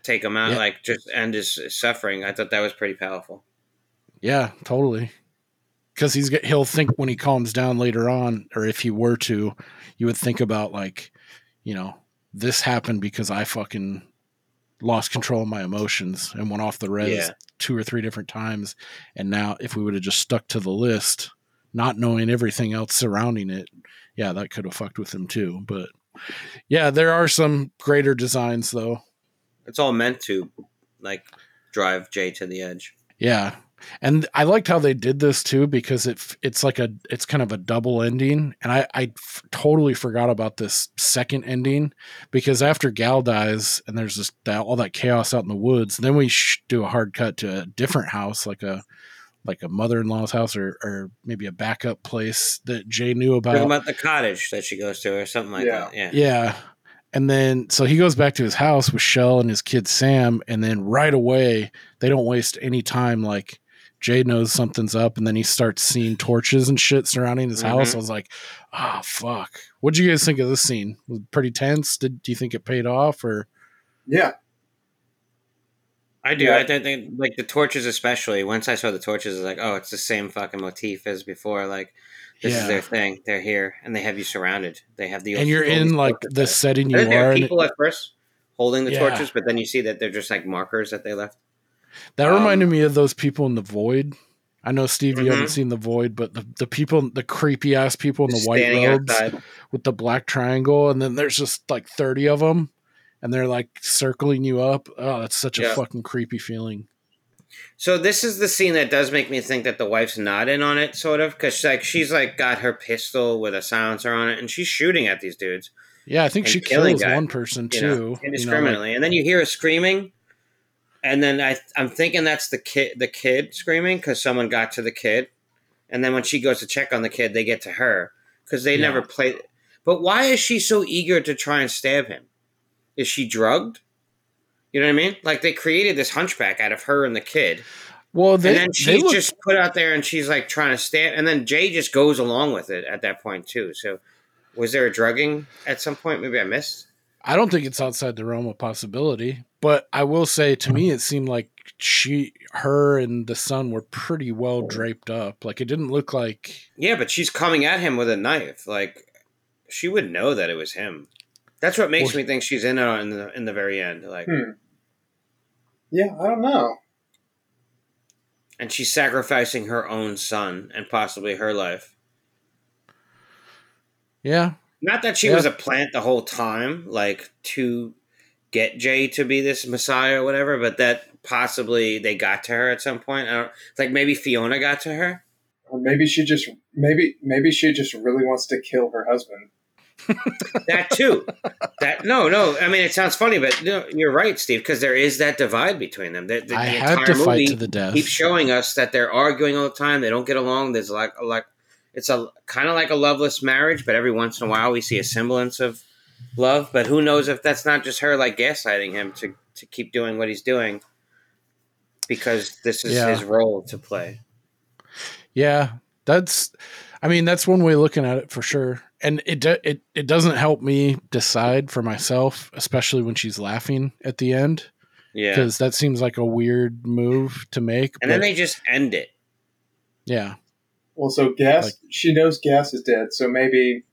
take him out, Yeah. like just end his, suffering, I thought that was pretty powerful. yeah, totally. because he's he'll think when he calms down later on, or if he were to, you would think about like, you know, this happened because I fucking lost control of my emotions and went off the res Yeah. two or three different times, and now if we would have just stuck to the list, not knowing everything else surrounding it, yeah, that could have fucked with him too. But yeah, there are some greater designs though. It's all meant to like drive Jay to the edge. Yeah. And I liked how they did this too because it it's like a it's kind of a double ending and I I f- totally forgot about this second ending because after Gal dies and there's this that, all that chaos out in the woods then we sh- do a hard cut to a different house like a like a mother-in-law's house or or maybe a backup place that Jay knew Talking about. about the cottage that she goes to or something like Yeah. that. Yeah. Yeah. And then so he goes back to his house with Shel and his kid Sam, and then right away they don't waste any time. Like Jay knows something's up, and then he starts seeing torches and shit surrounding his house. Mhm. I was like, ah, fuck. What'd you guys think of this scene? Was pretty tense? Did do you think it paid off or Yeah, I do. Yeah. I don't think like the torches, especially. Once I saw the torches, I was like, oh, it's the same fucking motif as before. Like this Yeah. is their thing. They're here, and they have you surrounded. They have the and you're in like the setting you think there are are in. people at first holding the Yeah. torches, but then you see that they're just like markers that they left. That um, reminded me of those people in the void. I know Steve, you haven't Mhm. seen the void, but the, the people, the creepy ass people in the Just white robes outside. with the black triangle, and then there's just like thirty of them, and they're like circling you up. Oh, that's such a fucking creepy feeling. So this is the scene that does make me think that the wife's not in on it, sort of, because like she's like got her pistol with a silencer on it, and she's shooting at these dudes. Yeah, I think she kills guys, one person you too. know, you know, like- indiscriminately. and then you hear her screaming, and then I I'm thinking that's the kid the kid screaming because someone got to the kid, and then when she goes to check on the kid, they get to her because they Yeah. never played. But why is she so eager to try and stab him? Is she drugged? You know what I mean? Like they created this hunchback out of her and the kid, well, they, and then she look, just put out there and she's like trying to stab, and then Jay just goes along with it at that point too. So. Was there a drugging at some point? Maybe I missed. I don't think it's outside the realm of possibility, but I will say to me, it seemed like she, her, and the son were pretty well draped up. Like it didn't look like Yeah, but she's coming at him with a knife. Like she would know that it was him. That's what makes Well, me think she's in on in the in the very end. Like, Hmm. yeah. I don't know. and she's sacrificing her own son and possibly her life. yeah, Not that she Yeah. was a plant the whole time, like to get Jay to be this messiah or whatever, but that possibly they got to her at some point. I don't like maybe Fiona got to her. Or maybe she just maybe maybe she just really wants to kill her husband. That too. that no, no. I mean, it sounds funny, but no, you're right, Steve, because there is that divide between them. The, the, I the had entire to fight movie to the death. keeps showing us that they're arguing all the time. They don't get along. There's like like it's a kind of like a loveless marriage, but every once in a while we see a semblance of love. But who knows if that's not just her like gaslighting him to to keep doing what he's doing because this is Yeah. his role to play. Yeah, that's. I mean, that's one way of looking at it for sure. And it it it doesn't help me decide for myself, especially when she's laughing at the end, Yeah, because that seems like a weird move to make. and then they just end it. yeah, Well, so Gas, Like- she knows Gas is dead, so maybe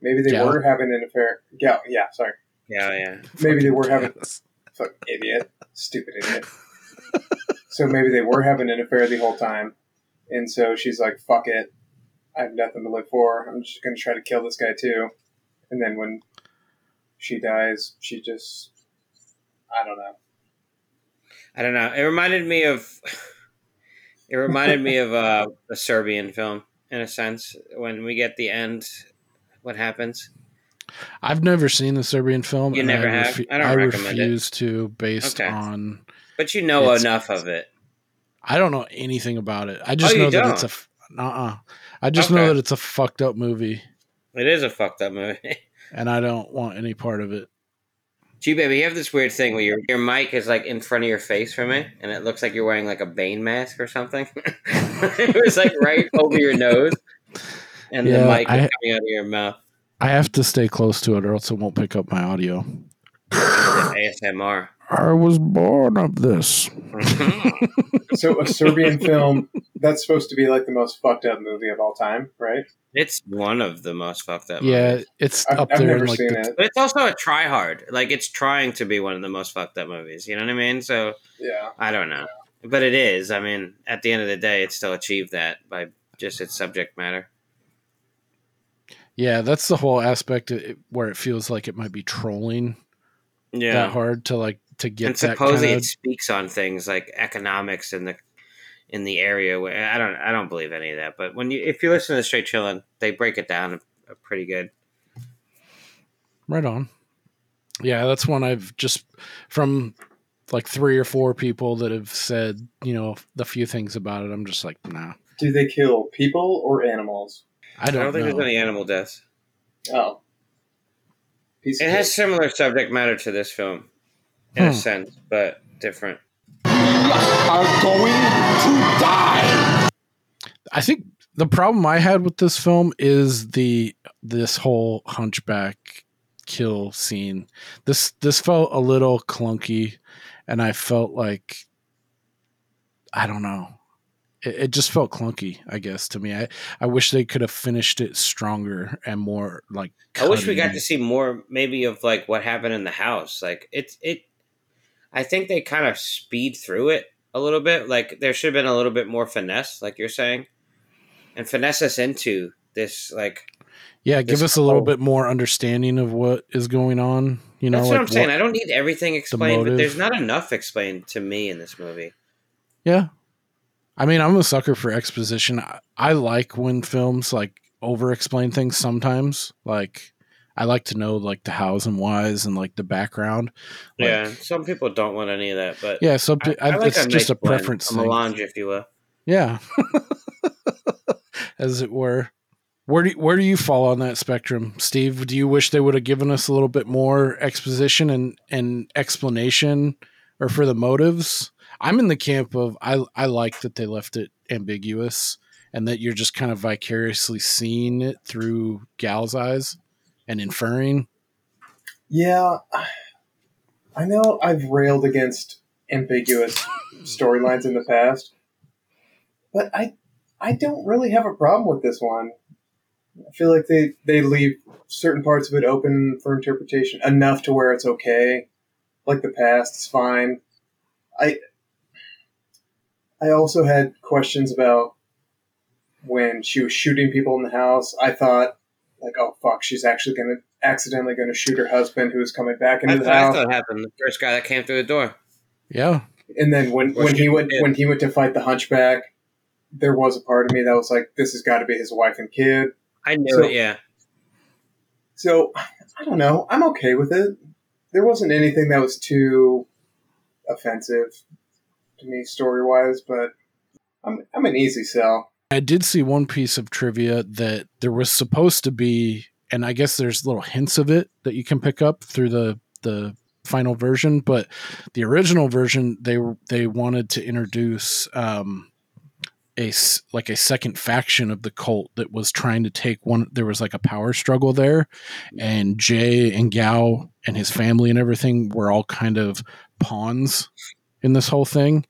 maybe they Gal? were having an affair. Gal, yeah, sorry. Yeah, yeah. Maybe they were having Yes. fuck idiot, stupid idiot. so maybe they were having an affair the whole time, and so she's like, "Fuck it, I have nothing to live for. I'm just gonna try to kill this guy too." And then when she dies, she just, I don't know. I don't know. It reminded me of it reminded me of uh, a Serbian film in a sense. When we get the end, what happens? I've never seen the Serbian film. You never I have? refu- I don't recommend it. refuse to, based Okay. on. But you know enough of it. I don't know anything about it. I just Oh, know that it's a. don't? Uh-uh. I just know that it's a fucked up movie, It is a fucked up movie. and I don't want any part of it. Gee, baby, you have this weird thing where your your mic is like in front of your face for me, and it looks like you're wearing like a Bane mask or something. it was like right over your nose, and the Yeah, mic is coming out of your mouth. I have to stay close to it, or else it won't pick up my audio. ASMR. I was born of this. So a Serbian film that's supposed to be like the most fucked up movie of all time, right? It's one of the most fucked up. Yeah, movies. it's I've, up I've there. never like seen the, it. but it's also a try hard. Like it's trying to be one of the most fucked up movies. You know what I mean? So Yeah. I don't know, but it is. I mean, at the end of the day, it still achieved that by just its subject matter. yeah, that's the whole aspect of it, where it feels like it might be trolling Yeah, that hard to like to get and that supposedly kind it speaks on things like economics and the in the area where I don't I don't believe any of that. But when you if you listen to Straight Chillin', they break it down uh, pretty good. Right on. Yeah, that's one I've just from like three or four people that have said, you know, the few things about it. I'm just like, nah, Do they kill people or animals? I I don't, don't, think know. there's any animal deaths. Oh. Piece It has similar subject matter to this film, in Hmm. a sense, but different. Are going to die. I think the problem I had with this film is the this whole hunchback kill scene. This this felt a little clunky, and I felt like I don't know. It, it just felt clunky, I guess, to me. I, I wish they could have finished it stronger and more like. I wish we got to see more, maybe of like what happened in the house. Like it's it. I think they kind of speed through it a little bit. Like there should have been a little bit more finesse, like you're saying, and finesse us into this. Like Yeah, give this us a little bit more understanding of what is going on. You know, that's like what I'm saying. what- I don't need everything explained, but there's not enough explained to me in this movie. Yeah. I mean, I'm a sucker for exposition. I, I like when films like over explain things sometimes. Like I like to know like the hows and whys and like the background. Like, yeah, some people don't want any of that, but Yeah, so I, I, I like it's just a blend, preference a melange, if you will. Yeah. As it were. Where do where do you fall on that spectrum, Steve? Do you wish they would have given us a little bit more exposition and, and explanation or for the motives? I'm in the camp of I I like that they left it ambiguous and that you're just kind of vicariously seeing it through Gal's eyes and inferring. Yeah, I know I've railed against ambiguous storylines in the past, but I I don't really have a problem with this one. I feel like they they leave certain parts of it open for interpretation enough to where it's okay. Like the past, is fine. I I also had questions about when she was shooting people in the house. I thought like, oh fuck, she's actually gonna accidentally gonna shoot her husband who was coming back into That's the what I house. thought happened. The first guy that came through the door. Yeah. And then when, Or when he went did. when he went to fight the hunchback, there was a part of me that was like, this has got to be his wife and kid. I knew So- it. Yeah, So I don't know. I'm okay with it. There wasn't anything that was too offensive to me story wise, but I'm I'm an easy sell. I did see one piece of trivia that there was supposed to be, and I guess there's little hints of it that you can pick up through the the final version. But the original version, they they wanted to introduce um, a like a second faction of the cult that was trying to take one. There was like a power struggle there, and Jay and Gao and his family and everything were all kind of pawns in this whole thing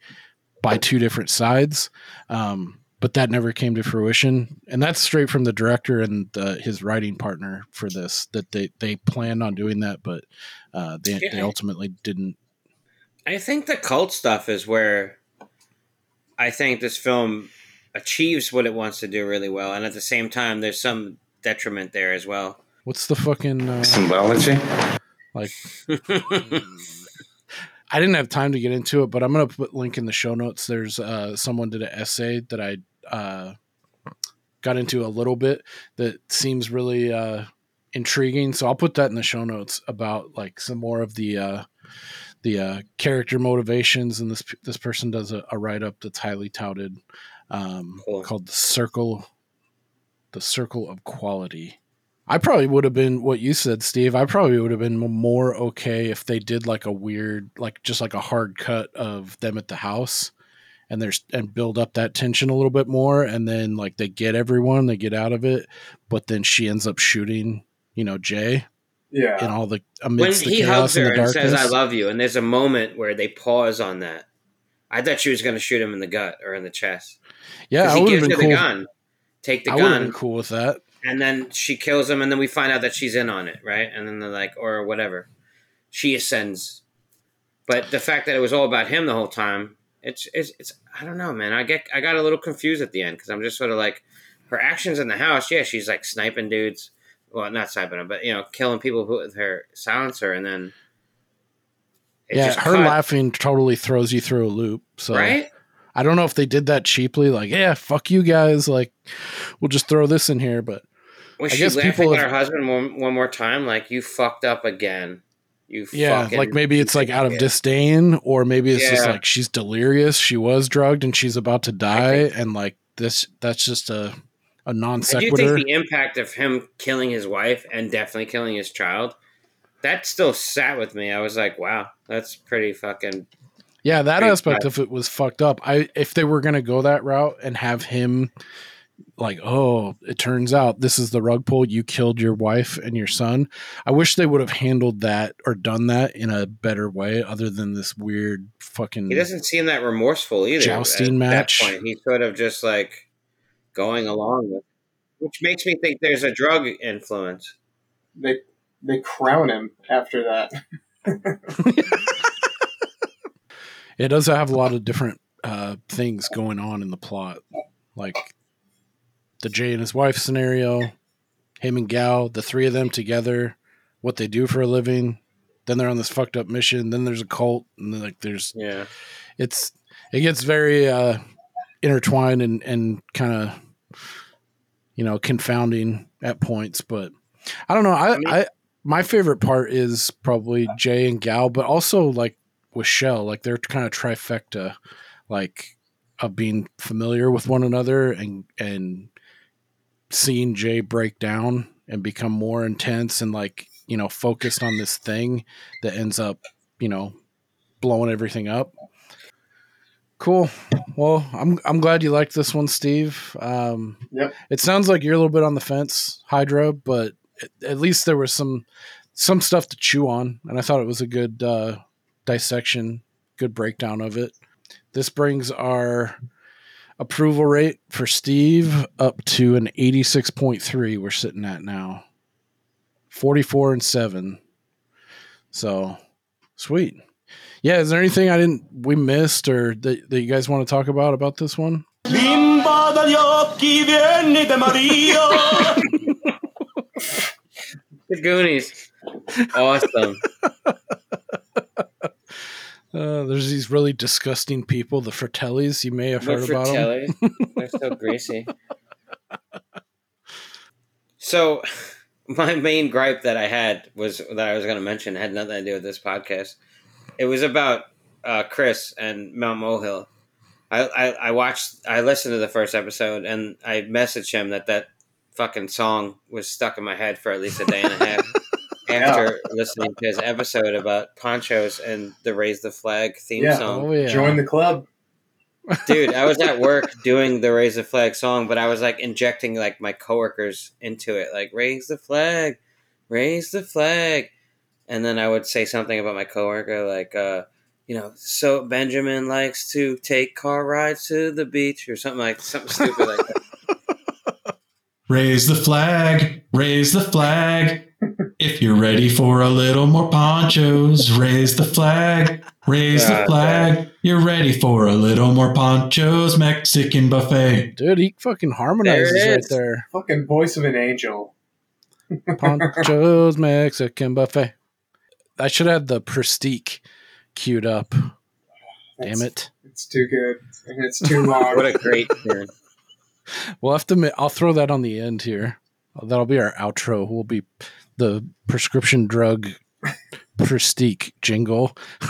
by two different sides. Um, but that never came to fruition, and that's straight from the director and uh, his writing partner for this. That they they planned on doing that, but uh, they they ultimately didn't. I think the cult stuff is where I think this film achieves what it wants to do really well, and at the same time, there's some detriment there as well. What's the fucking uh, Symbology? like? I didn't have time to get into it, but I'm gonna put link in the show notes. There's uh, someone did an essay that I uh, got into a little bit that seems really uh, intriguing. So I'll put that in the show notes about like some more of the uh, the uh, character motivations. And this this person does a, a write up that's highly touted um, Cool. called the Circle the Circle of Quality. I probably would have been what you said, Steve. I probably would have been more okay if they did like a weird, like just like a hard cut of them at the house, and there's and build up that tension a little bit more, and then like they get everyone, they get out of it, but then she ends up shooting, you know, Jay Yeah. in all the when amidst the he chaos hugs and her the and darkness. says "I love you," and there's a moment where they pause on that. I thought she was going to shoot him in the gut or in the chest. yeah I he gives been her cool. the gun. Take the I would have gun, been cool with that. and then she kills him, and then we find out that she's in on it, right? And then they're like, or whatever. She ascends, but the fact that it was all about him the whole time, it's it's, it's I don't know, man. I get I got a little confused at the end because I'm just sort of like her actions in the house. Yeah, she's like sniping dudes. Well, not sniping them, but you know, killing people with her silencer, and then it yeah, just her cut, laughing totally throws you through a loop. So right. I don't know if they did that cheaply, like, yeah, fuck you guys, like we'll just throw this in here, but Was I she guess laughing people at have- her husband one, one more time? Like you fucked up again. You yeah, like maybe it's like out of idiot." disdain, or maybe it's just like she's delirious, she was drugged and she's about to die, and like this that's just a a non I sequitur. think the impact of him killing his wife and definitely killing his child that still sat with me. I was like, wow, that's pretty fucking. Yeah, that aspect of it was fucked up. I if they were gonna go that route and have him like, oh, it turns out this is the rug pull. You killed your wife and your son. I wish they would have handled that or done that in a better way, other than this weird fucking. He doesn't seem that remorseful either. Jousting at match. That point. He's sort of just like going along with, which makes me think there's a drug influence. They they crown him after that. It does have a lot of different uh, things going on in the plot, like the Jay and his wife scenario, him and Gal, the three of them together, what they do for a living. Then they're on this fucked up mission. Then there's a cult, and then, like there's Yeah. it's it gets very uh, intertwined and and kind of you know confounding at points. But I don't know. I, I mean- I my favorite part is probably Jay and Gal, but also like with Shel, like they're kind of trifecta, like of being familiar with one another and and seeing Jay break down and become more intense and like you know focused on this thing that ends up you know blowing everything up. Cool. Well, I'm I'm glad you liked this one, Steve. Um, Yep. It sounds like you're a little bit on the fence, Hydra, but at, at least there was some some stuff to chew on, and I thought it was a good uh, dissection, good breakdown of it. This brings our approval rate for Steve up to an 86.3. We're sitting at now, 44 and seven. So sweet. Yeah, is there anything I didn't we missed or that, that you guys want to talk about about this one? Bimba dagli occhi vieni da Maria. The Goonies. Awesome. Uh, there's these really disgusting people, the Fratellis. You may have The heard about them. They're so greasy. So, my main gripe that I had was that I was going to mention had nothing to do with this podcast. It was about uh, Chris and Mount Mohill. I, I, I watched, I listened to the first episode, and I messaged him that that fucking song was stuck in my head for at least a day and a half after listening to his episode about Pancho's and the Raise the Flag theme Yeah. song Oh yeah. Join the club. dude i was at work doing the raise the flag song but i was like injecting like my coworkers into it like raise the flag raise the flag and then i would say something about my coworker like uh you know so benjamin likes to take car rides to the beach or something like something stupid like that Raise the flag, raise the flag. If you're ready for a little more Pancho's, raise the flag, raise the God flag. You're ready for a little more Pancho's, Mexican buffet. Dude, he fucking harmonizes There right there. Fucking voice of an angel. Pancho's Mexican buffet. I should have the Pristiq queued up. Damn it. It's too good. And it's too long. what a great tune. We'll have to. ma- I'll throw that on the end here. That'll be our outro. Who will be the prescription drug Pristiq jingle.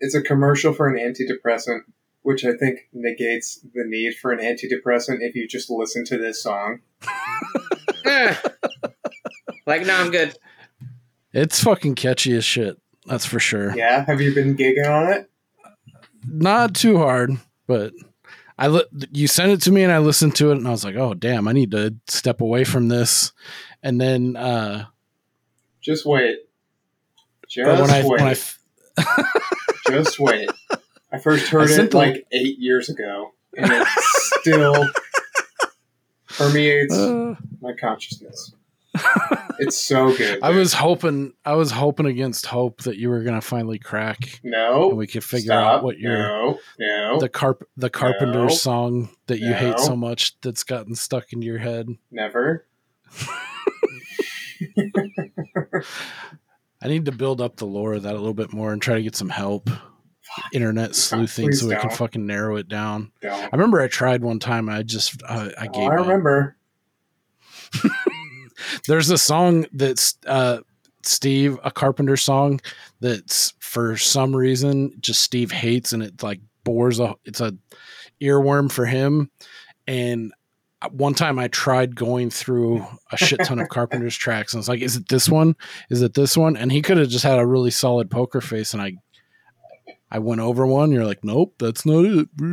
it's a commercial for an antidepressant, which I think negates the need for an antidepressant if you just listen to this song. Eh. like no i'm good It's fucking catchy as shit. That's for sure. Yeah, have you been gigging on it? Not too hard, but I li- you sent it to me and I listened to it and I was like, oh damn, I need to step away from this. And then uh, Just wait. Just when I wait. when I f- Just wait. I first heard sent it the- like eight years ago, and it still permeates Uh. my consciousness. It's so good. I was hoping I was hoping against hope that you were gonna finally crack no, and we could figure stop, out what your no, no, the carp the carpenter No. song that you hate so much that's gotten stuck in your head. never. I need to build up the lore of that a little bit more and try to get some help. Internet sleuthing Please so we can don't. fucking narrow it down. Don't. I remember I tried one time. I just I, I Oh, gave I remember. There's a song that's uh, Steve, a Carpenter song that's for some reason just Steve hates, and it like bores a. It's a earworm for him. And one time I tried going through a shit ton of Carpenter's tracks, and it's like, is it this one? Is it this one? And he could have just had a really solid poker face, and I. I went over one. You're like, nope, that's not it. I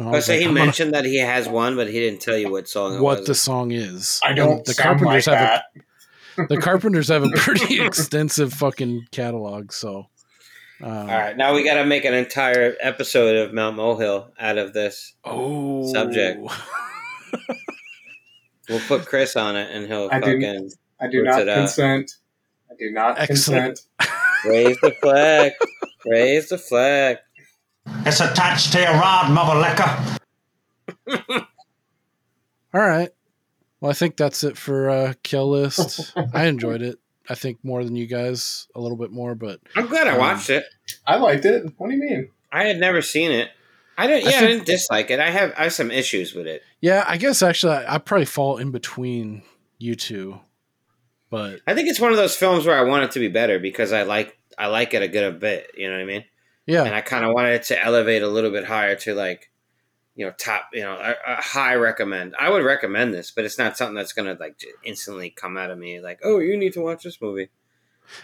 Oh, was so like, he I'm gonna- mentioned that he has one, but he didn't tell you what song it what was. the song is. I don't the sound Carpenters like have that. a the Carpenters have a pretty extensive fucking catalog. So, um, All right, now we got to make an entire episode of Mount Mohill out of this oh, subject. We'll put Chris on it, and he'll I do- fucking I do not it out. consent. I do not Excellent. consent. raise the flag. Raise the flag. It's attached to your rod, mother liquor. All right. Well, I think that's it for uh, Kill List. I enjoyed it. I think more than you guys, a little bit more, but I'm glad I Um, watched it. I liked it. What do you mean? I had never seen it. I didn't. Yeah, I, think- didn't dislike it. I have. I have some issues with it. yeah, I guess actually I, I probably fall in between you two. But I think it's one of those films where I want it to be better because I like. I like it a good bit. You know what I mean? yeah, and I kind of wanted it to elevate a little bit higher to like, you know, top, you know, a, a high recommend. I would recommend this, but it's not something that's gonna like instantly come out of me like, oh, you need to watch this movie.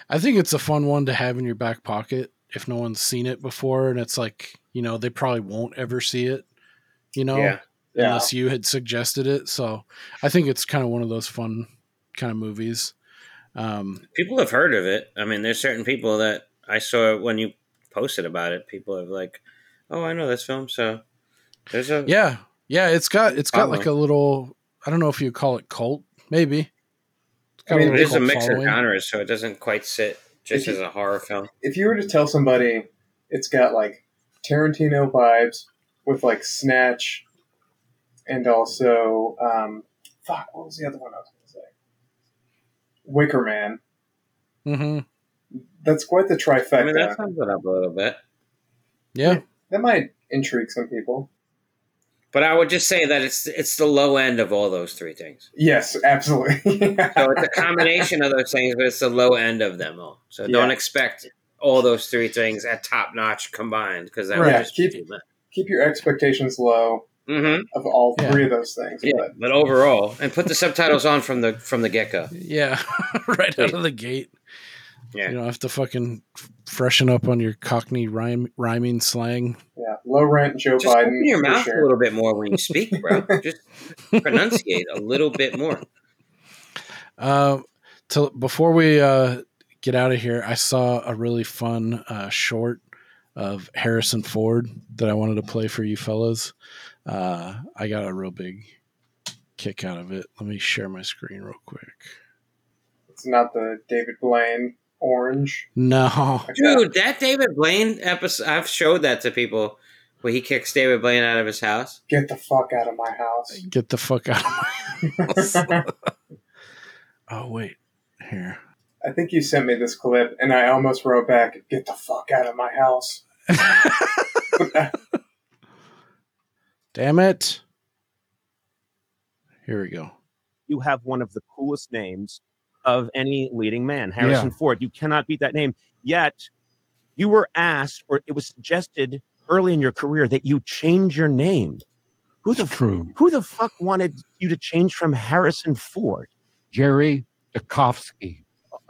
I think it's a fun one to have in your back pocket if no one's seen it before, and it's like you know they probably won't ever see it. You know, Yeah. Yeah. unless you had suggested it. So I think it's kind of one of those fun kind of movies. Um, People have heard of it. I mean, there's certain people that I saw when you posted about it. People have like, oh, I know this film. So there's a yeah, yeah, it's got it's got Follow. like a little. I don't know if you call it cult, maybe. It's got I mean, a it a cult mix of genres, so it doesn't quite sit just you- as a horror film. If you were to tell somebody it's got like Tarantino vibes with like Snatch and also um fuck, what was the other one I was gonna say? Wicker Man. Mhm. That's quite the trifecta. I mean, that sums it up a little bit. Yeah, that might intrigue some people. But I would just say that it's it's the low end of all those three things. Yes, absolutely. So it's a combination of those things, but it's the low end of them all. So don't expect all those three things at top notch combined because that would Right. just Keep- be. Keep your expectations low Mm-hmm. of all Yeah. three of those things. Yeah, But but overall, and put the subtitles on from the from the get go. yeah, right out of the gate. Yeah. You don't have to fucking freshen up on your Cockney rhyme, rhyming slang. yeah, low rent Joe Just Biden. open your mouth sure. a little bit more when you speak, bro. just pronunciate a little bit more. Uh, to, before we uh, get out of here, I saw a really fun uh, short of Harrison Ford that I wanted to play for you fellas. Uh, I got a real big kick out of it. Let me share my screen real quick. It's not the David Blaine orange. No, Dude, that David Blaine episode, I've showed that to people where he kicks David Blaine out of his house. Get the fuck out of my house. get the fuck out of my house. oh wait, here. I think you sent me this clip, and I almost wrote back, "Get the fuck out of my house." Damn it. Here we go. you have one of the coolest names of any leading man, Harrison Yeah. Ford. You cannot beat that name. Yet, you were asked, or it was suggested early in your career that you change your name. Who the True. who the fuck wanted you to change from Harrison Ford? Jerry Tokofsky.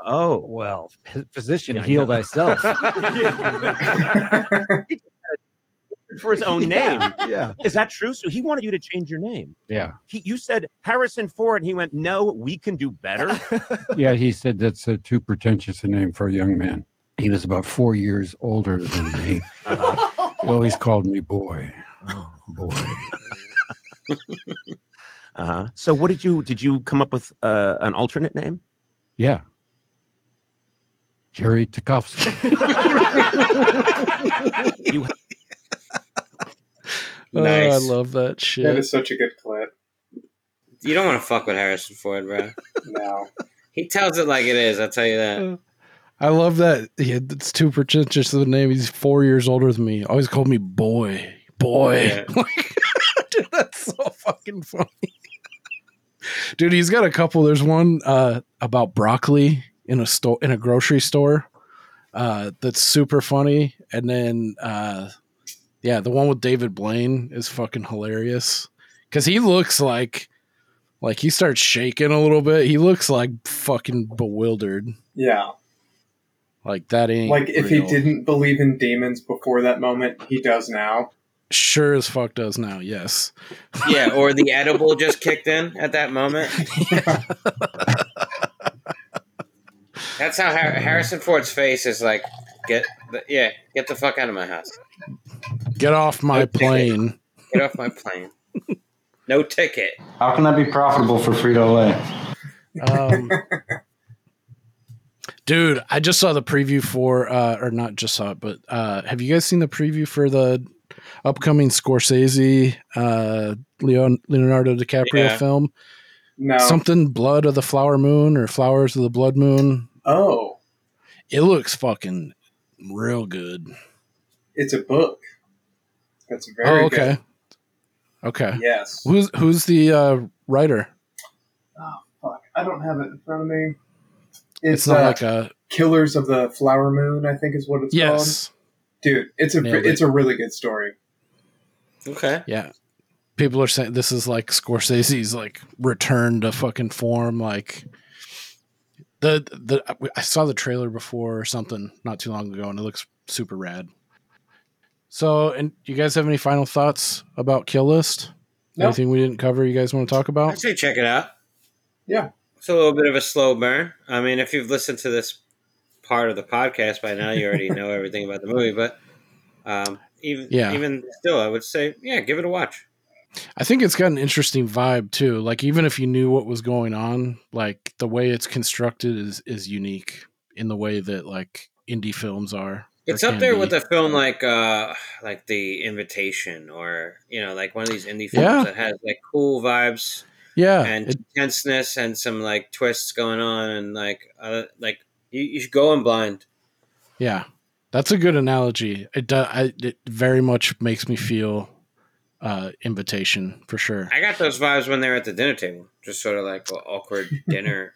Oh, Well, physician, Yeah, heal know. thyself. for his own name. Yeah. Is that true? So he wanted you to change your name. Yeah. He, you said Harrison Ford, and he went, "No, we can do better." Yeah. He said that's a too pretentious a name for a young man. He was about four years older than me. He always called me boy. Oh, boy. Uh huh. So, what did you did you come up with uh, an alternate name? Yeah. Jerry Tchaikovsky. You Oh, I love that shit. That is such a good clip. You don't want to fuck with Harrison Ford, bro. No. He tells it like it is. I'll tell you that. I love that. He, it's too pretentious of a name. He's four years older than me. Always called me boy. Boy. Yeah. Dude, that's so fucking funny. Dude, he's got a couple. There's one uh, about broccoli in a store in a grocery store. Uh, that's super funny. And then uh, yeah, the one with David Blaine is fucking hilarious. Cause he looks like like he starts shaking a little bit. He looks like fucking bewildered. Yeah. Like that ain't Like if real. he didn't believe in demons before that moment, he does now. Sure as fuck does now. Yes. Yeah, or the edible just kicked in at that moment. That's how Harrison Ford's face is like. Get the, yeah, get the fuck out of my house. Get off my No ticket. plane. Get off my plane. No ticket. How can that be profitable for Frito Lay? Um, dude, I just saw the preview for, uh, or not just saw it, but uh, have you guys seen the preview for the upcoming Scorsese, uh, Leon, Leonardo DiCaprio Yeah. film? No. Something Blood of the Flower Moon or Flowers of the Blood Moon. Oh, It looks fucking real good. it's a book. That's very oh, okay. good. Okay. Yes. Who's who's the uh, writer? Oh, fuck. I don't have it in front of me. It's, It's, not uh, like a Killers of the Flower Moon, I think is what it's yes. called. Dude, it's a Nailed it. it's a really good story. Okay. Yeah. People are saying this is like Scorsese's like return to fucking form. Like the the I saw the trailer before or something not too long ago, and it looks super rad. So, and you guys have any final thoughts about Kill List? No. Anything we didn't cover? You guys want to talk about? I'd about? say check it out. Yeah. It's a little bit of a slow burn. I mean, if you've listened to this part of the podcast by now, you already know everything about the movie. But um, even Yeah. even still, I would say, yeah, give it a watch. I think it's got an interesting vibe too. Like even if you knew what was going on, like the way it's constructed is is unique in the way that like indie films are. It's up there be. with a film like uh like The Invitation or you know like one of these indie films Yeah. that has like cool vibes Yeah, and it- tenseness and some like twists going on and like uh, like you, you should go in blind. Yeah, that's a good analogy. It do, I, it very much makes me feel uh, invitation for sure. I got those vibes when they're at the dinner table, just sort of like awkward dinner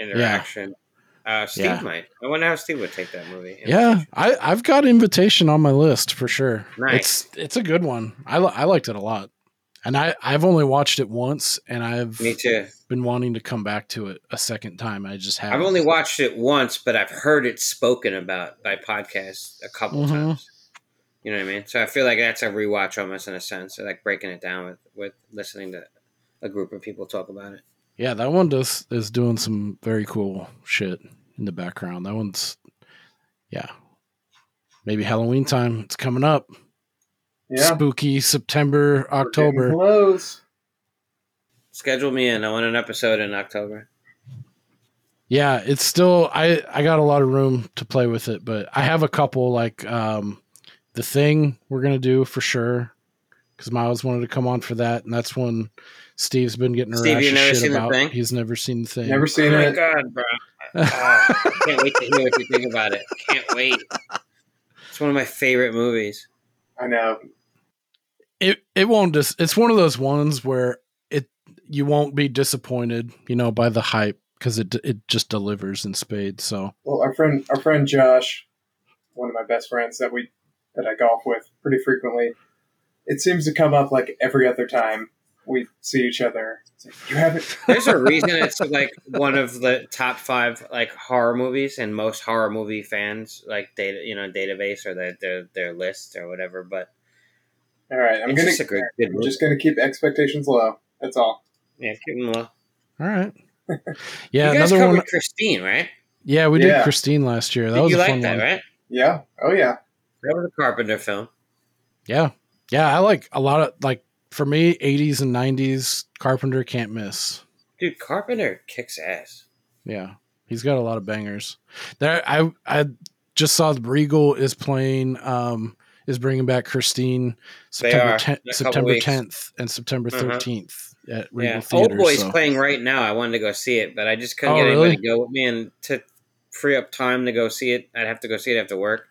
interaction. Uh, Steve Yeah. might. I wonder how Steve would take that movie. Yeah, I, I've got invitation on my list for sure. Nice. It's it's a good one. I li- I liked it a lot, and I I've only watched it once, and I've Me too. been wanting to come back to it a second time. I just haven't. I've only watched it once, but I've heard it spoken about by podcasts a couple Mhm. times. You know what I mean? So I feel like that's a rewatch almost in a sense, like breaking it down with with listening to a group of people talk about it. Yeah, that one does is doing some very cool shit in the background. That one's yeah. Maybe Halloween time. It's coming up. Yeah. Spooky September, October. Close. Schedule me in. I want an episode in October. Yeah, it's still I I got a lot of room to play with it, but I have a couple like um the thing we're gonna do for sure because Miles wanted to come on for that, and that's when Steve's been getting a Steve, rash you of never shit seen The about. Thing? He's never seen the thing. Never seen oh my it. god, bro! Oh, I can't wait to hear what you think about it. Can't wait. It's one of my favorite movies. I know. it it won't just it's one of those ones where it you won't be disappointed you know by the hype because it it just delivers in spades so Well, our friend, our friend Josh, one of my best friends that we that I golf with pretty frequently, it seems to come up like every other time we see each other. Like, you haven't. There's a reason it's like one of the top five like horror movies, and most horror movie fans like data, you know, database or their their, their list or whatever. But All right, I'm It's gonna. just a great- good I'm just gonna keep expectations low. That's all. yeah, keep them low. all right yeah you guys another one Christine, right? yeah we did Yeah. christine last year that Did was you a like fun that, one right? Yeah. Oh yeah. That was a Carpenter film. Yeah. Yeah, I like a lot of like for me, 80s and 90s Carpenter can't miss. Dude, Carpenter kicks ass. Yeah. He's got a lot of bangers. There I I just saw the Regal is playing um is bringing back Christine September are, 10th, in a couple September 10th and September Uh-huh. 13th at Regal Yeah, Theater. Old Boy's so- playing right now. I wanted to go see it, but I just couldn't Oh, get anybody to go with me, and to free up time to go see it, I'd have to go see it after work.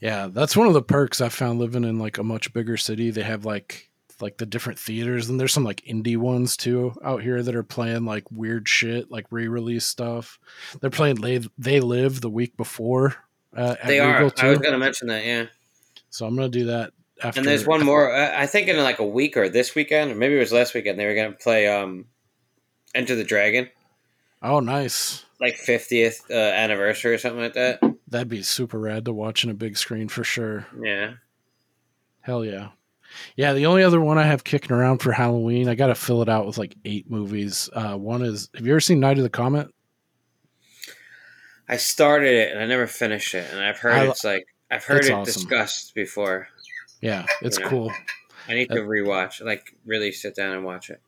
Yeah, that's one of the perks I found living in like a much bigger city. They have like like the different theaters and there's some like indie ones too out here that are playing like weird shit, like re-release stuff. They're playing They, they Live the week before uh, They are. I was going to mention that. Yeah. So I'm gonna do that after. and there's one more. I think in like a week or this weekend, or maybe it was last weekend. They were going to play um, Enter the Dragon, Oh, nice. like 50th uh, anniversary or something like that. That'd be super rad to watch in a big screen for sure. Yeah. Hell yeah. Yeah, the only other one I have kicking around for Halloween, I got to fill it out with like eight movies. Uh, one is, have you ever seen Night of the Comet? I started it and I never finished it, and I've heard I- it's like I've heard it awesome. discussed before. Yeah, it's you know. cool. I need to rewatch, like really sit down and watch it.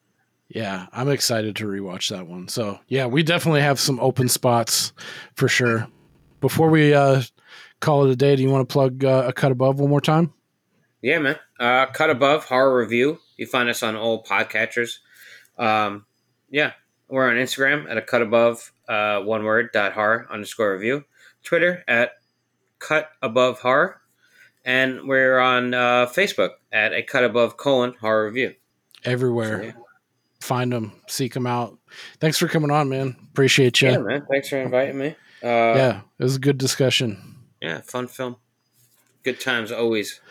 Yeah, I'm excited to rewatch that one. So yeah, we definitely have some open spots for sure. Before we uh, call it a day, do you want to plug uh, a cut above one more time? Yeah, man. Uh, Cut Above Horror Review. You find us on all podcatchers. Um, yeah, we're on Instagram at a cut above uh, one word dot horror underscore review. Twitter at cut above horror, and we're on uh, Facebook at a cut above colon horror review. Everywhere, find them, seek them out. Thanks for coming on, man. Appreciate you. Yeah, man. Thanks for inviting me. Uh, yeah, it was a good discussion. yeah, fun film. Good times always.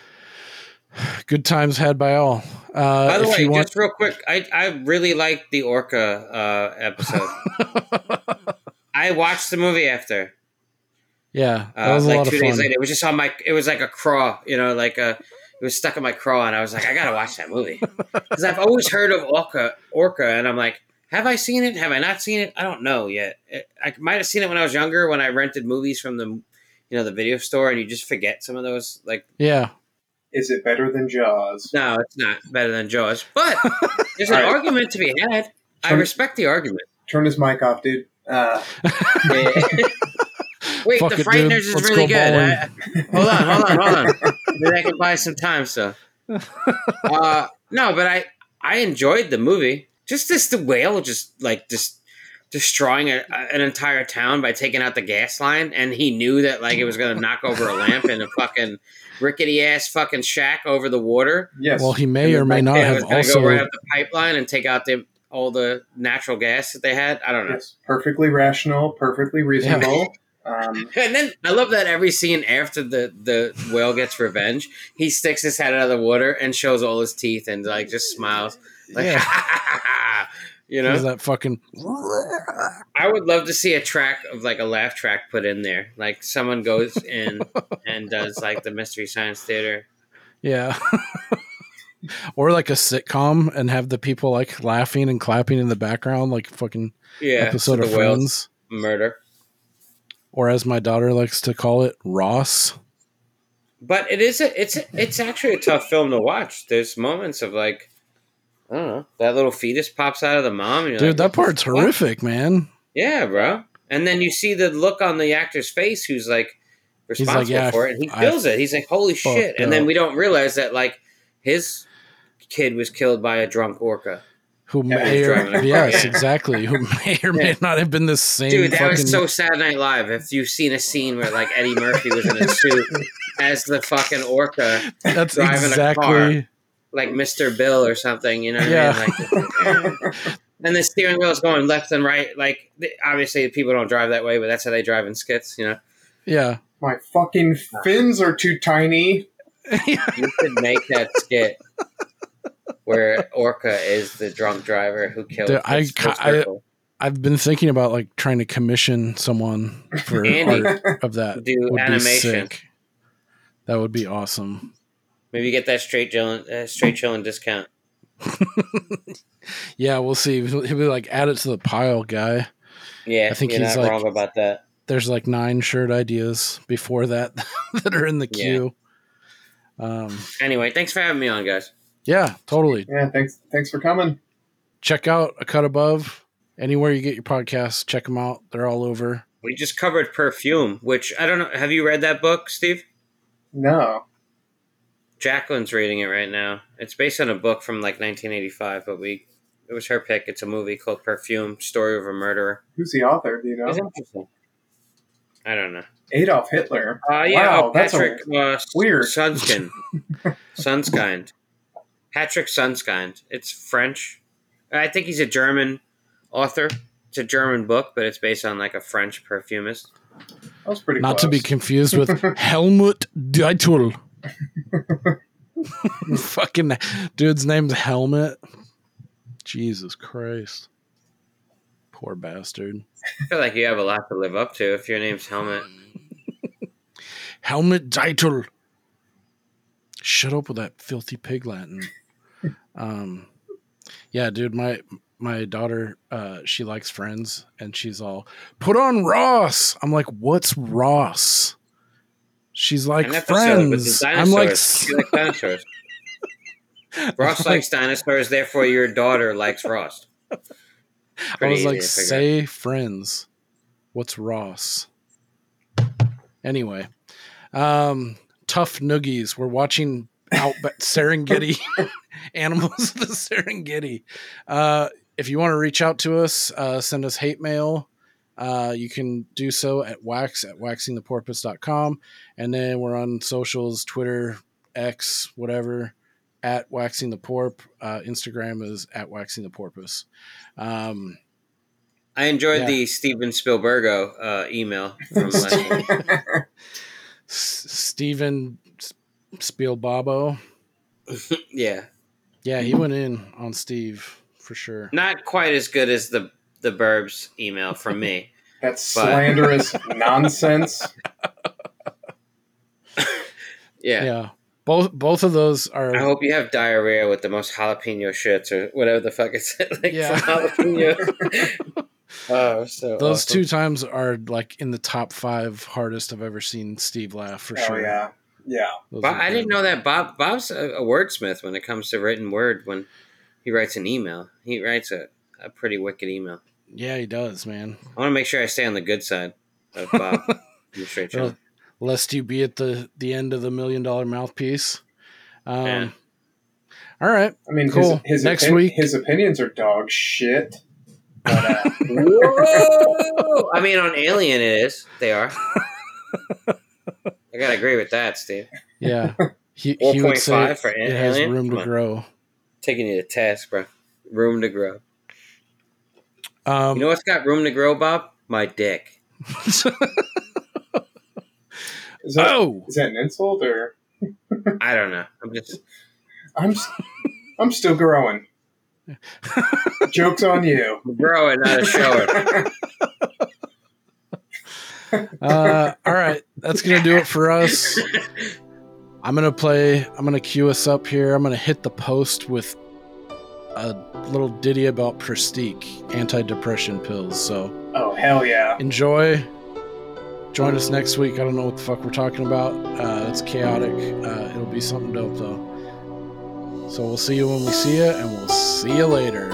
Good times had by all. Uh, By the if way, you want, just real quick, I, I really liked the Orca uh, episode. I watched the movie after. yeah, that Uh, was a like lot two of days later, it was just on my. It was like a craw, you know, like a. It was stuck in my craw, and I was like, I gotta watch that movie because I've always heard of Orca, Orca, and I'm like, have I seen it? Have I not seen it? I don't know yet. It- I might have seen it when I was younger, when I rented movies from the, you know, the video store, and you just forget some of those. Like, Yeah, Is it better than Jaws? no, it's not better than Jaws, but there's an All right. argument to be had. I respect the argument. Turn his mic off, dude. Uh, Wait, Fuck the it, dude. Frighteners is Let's really go good. bowling. I- hold on, hold on, hold on. Maybe I can buy some time So, Uh, no, but I I enjoyed the movie. Just this the whale just like just destroying a, an entire town by taking out the gas line, and he knew that like it was gonna knock over a lamp in a fucking rickety ass fucking shack over the water. yes. well, he may or may not and have gonna also. go right up the pipeline and take out the all the natural gas that they had. I don't know. yes. Perfectly rational, perfectly reasonable. Um, And then I love that every scene after the the whale gets revenge, he sticks his head out of the water and shows all his teeth and like just smiles, like Yeah. you know. that fucking I would love to see a track of like a laugh track put in there, like someone goes in and does like the Mystery Science Theater. yeah. or like a sitcom and have the people like laughing and clapping in the background, like fucking Yeah, episode of the Friends. murder. Or as my daughter likes to call it, Ross. But it is a, it's a, it's actually a tough film to watch. There's moments of like I don't know that little fetus pops out of the mom. And Dude, like, that "What the part's fuck?" horrific, man. Yeah, bro. And then you see the look on the actor's face who's like like, responsible "Yeah, for it, and he feels it. He's like, "Holy shit!" And then we don't realize that like his kid was killed by a drunk orca. Who may or a yes, exactly. Who may or may Yeah. not have been the same Dude, that fucking was so Sad Night Live. If you've seen a scene where like Eddie Murphy was in a suit as the fucking orca, That's driving a exactly car. Like Mr. Bill or something, you know what Yeah. I mean? Like, and the steering wheel is going left and right. Like, obviously, people don't drive that way, but that's how they drive in skits, you know? Yeah. my fucking fins are too tiny. You could make that skit where Orca is the drunk driver who killed Dude, I, Fritz- Fritz I Merkel. I've been thinking about like trying to commission someone for Andy, art of that. do would animation. Be sick. That would be awesome. Maybe get that straight chillin', uh, straight chillin' discount. Yeah, we'll see. He'll he'll be like add it to the pile, guy. Yeah, I think you're he's not like- wrong about that. There's like nine shirt ideas before that that are in the Yeah. queue. Um, Anyway, thanks for having me on, guys. yeah, totally. Yeah, thanks. Thanks for coming. Check out A Cut Above. Anywhere you get your podcasts, check them out. They're all over. We just covered Perfume, which I don't know. Have you read that book, Steve? No. Jacqueline's reading it right now. It's based on a book from like 1985, but we it was her pick. It's a movie called Perfume: Story of a Murderer. Who's the author? Do you know? It's interesting. I don't know. Adolf Hitler. Uh, yeah, wow, oh, that's a Patrick uh, weird. Sunskind. Sunskind. Patrick Sunskind. It's French. I think he's a German author. It's a German book, but it's based on like a French perfumist. That was pretty. Not close. to be confused with Helmut Deitel. Fucking dude's name's Helmet. Jesus Christ. Poor bastard. I feel like you have a lot to live up to if your name's Helmet. Helmet Deitel. Shut up with that filthy pig Latin. Um, yeah, dude, my my daughter, uh, she likes Friends, and she's all put on Ross. I'm like, what's Ross? She's like An episode with Friends. I'm like, dinosaurs. You like dinosaurs. Ross likes dinosaurs, therefore your daughter likes Ross. I was like, say Friends. What's Ross? Anyway, um, tough noogies. We're watching out Serengeti animals of the Serengeti. Uh, if you want to reach out to us, uh, send us hate mail. Uh, you can do so at wax at waxingtheporpoise.com. And then we're on socials Twitter, X, whatever, at waxing the porp. Uh, Instagram is at waxing the porpoise. Um, I enjoyed Yeah. the Steven Spielbergo uh, email from last week. Steven S- Spielbabo. yeah, Yeah, he went in on Steve for sure. not quite as good as the the Burbs email from me. That's But- slanderous nonsense. Yeah. Yeah. Both both of those are I hope you have diarrhea with the most jalapeno shits or whatever the fuck it's like Yeah. jalapeno. oh, so those awesome. two times are like in the top five hardest I've ever seen Steve laugh for Oh sure. yeah, yeah. Those Bob, I didn't know that Bob Bob's a, a wordsmith when it comes to written word. When he writes an email, he writes a, a pretty wicked email. Yeah, he does, man. I want to make sure I stay on the good side of Bob. Well. Lest you be at the the end of the million dollar mouthpiece. Um, Yeah. All right. I mean, Cool. his, his Next opin- week- his opinions are dog shit. But, uh, Whoa! I mean, on Alien, it is. They are. I gotta agree with that, Steve. Yeah. He, he would say 4.5 for it has room Come to on. grow. Taking you to task, bro. Room to grow. Um, You know what's got room to grow, Bob? My dick. is that, oh, is that an insult or I don't know. I'm just. I'm s- I'm still growing. Jokes on you. growing, not a shower. uh, all right, that's gonna do it for us. I'm gonna play. I'm gonna cue us up here. I'm gonna hit the post with a little ditty about Pristiq anti-depression pills. So Oh hell yeah! enjoy. Join us next week. I don't know what the fuck we're talking about. Uh, it's chaotic. Uh, it'll be something dope though. So we'll see you when we see you, and we'll see you later.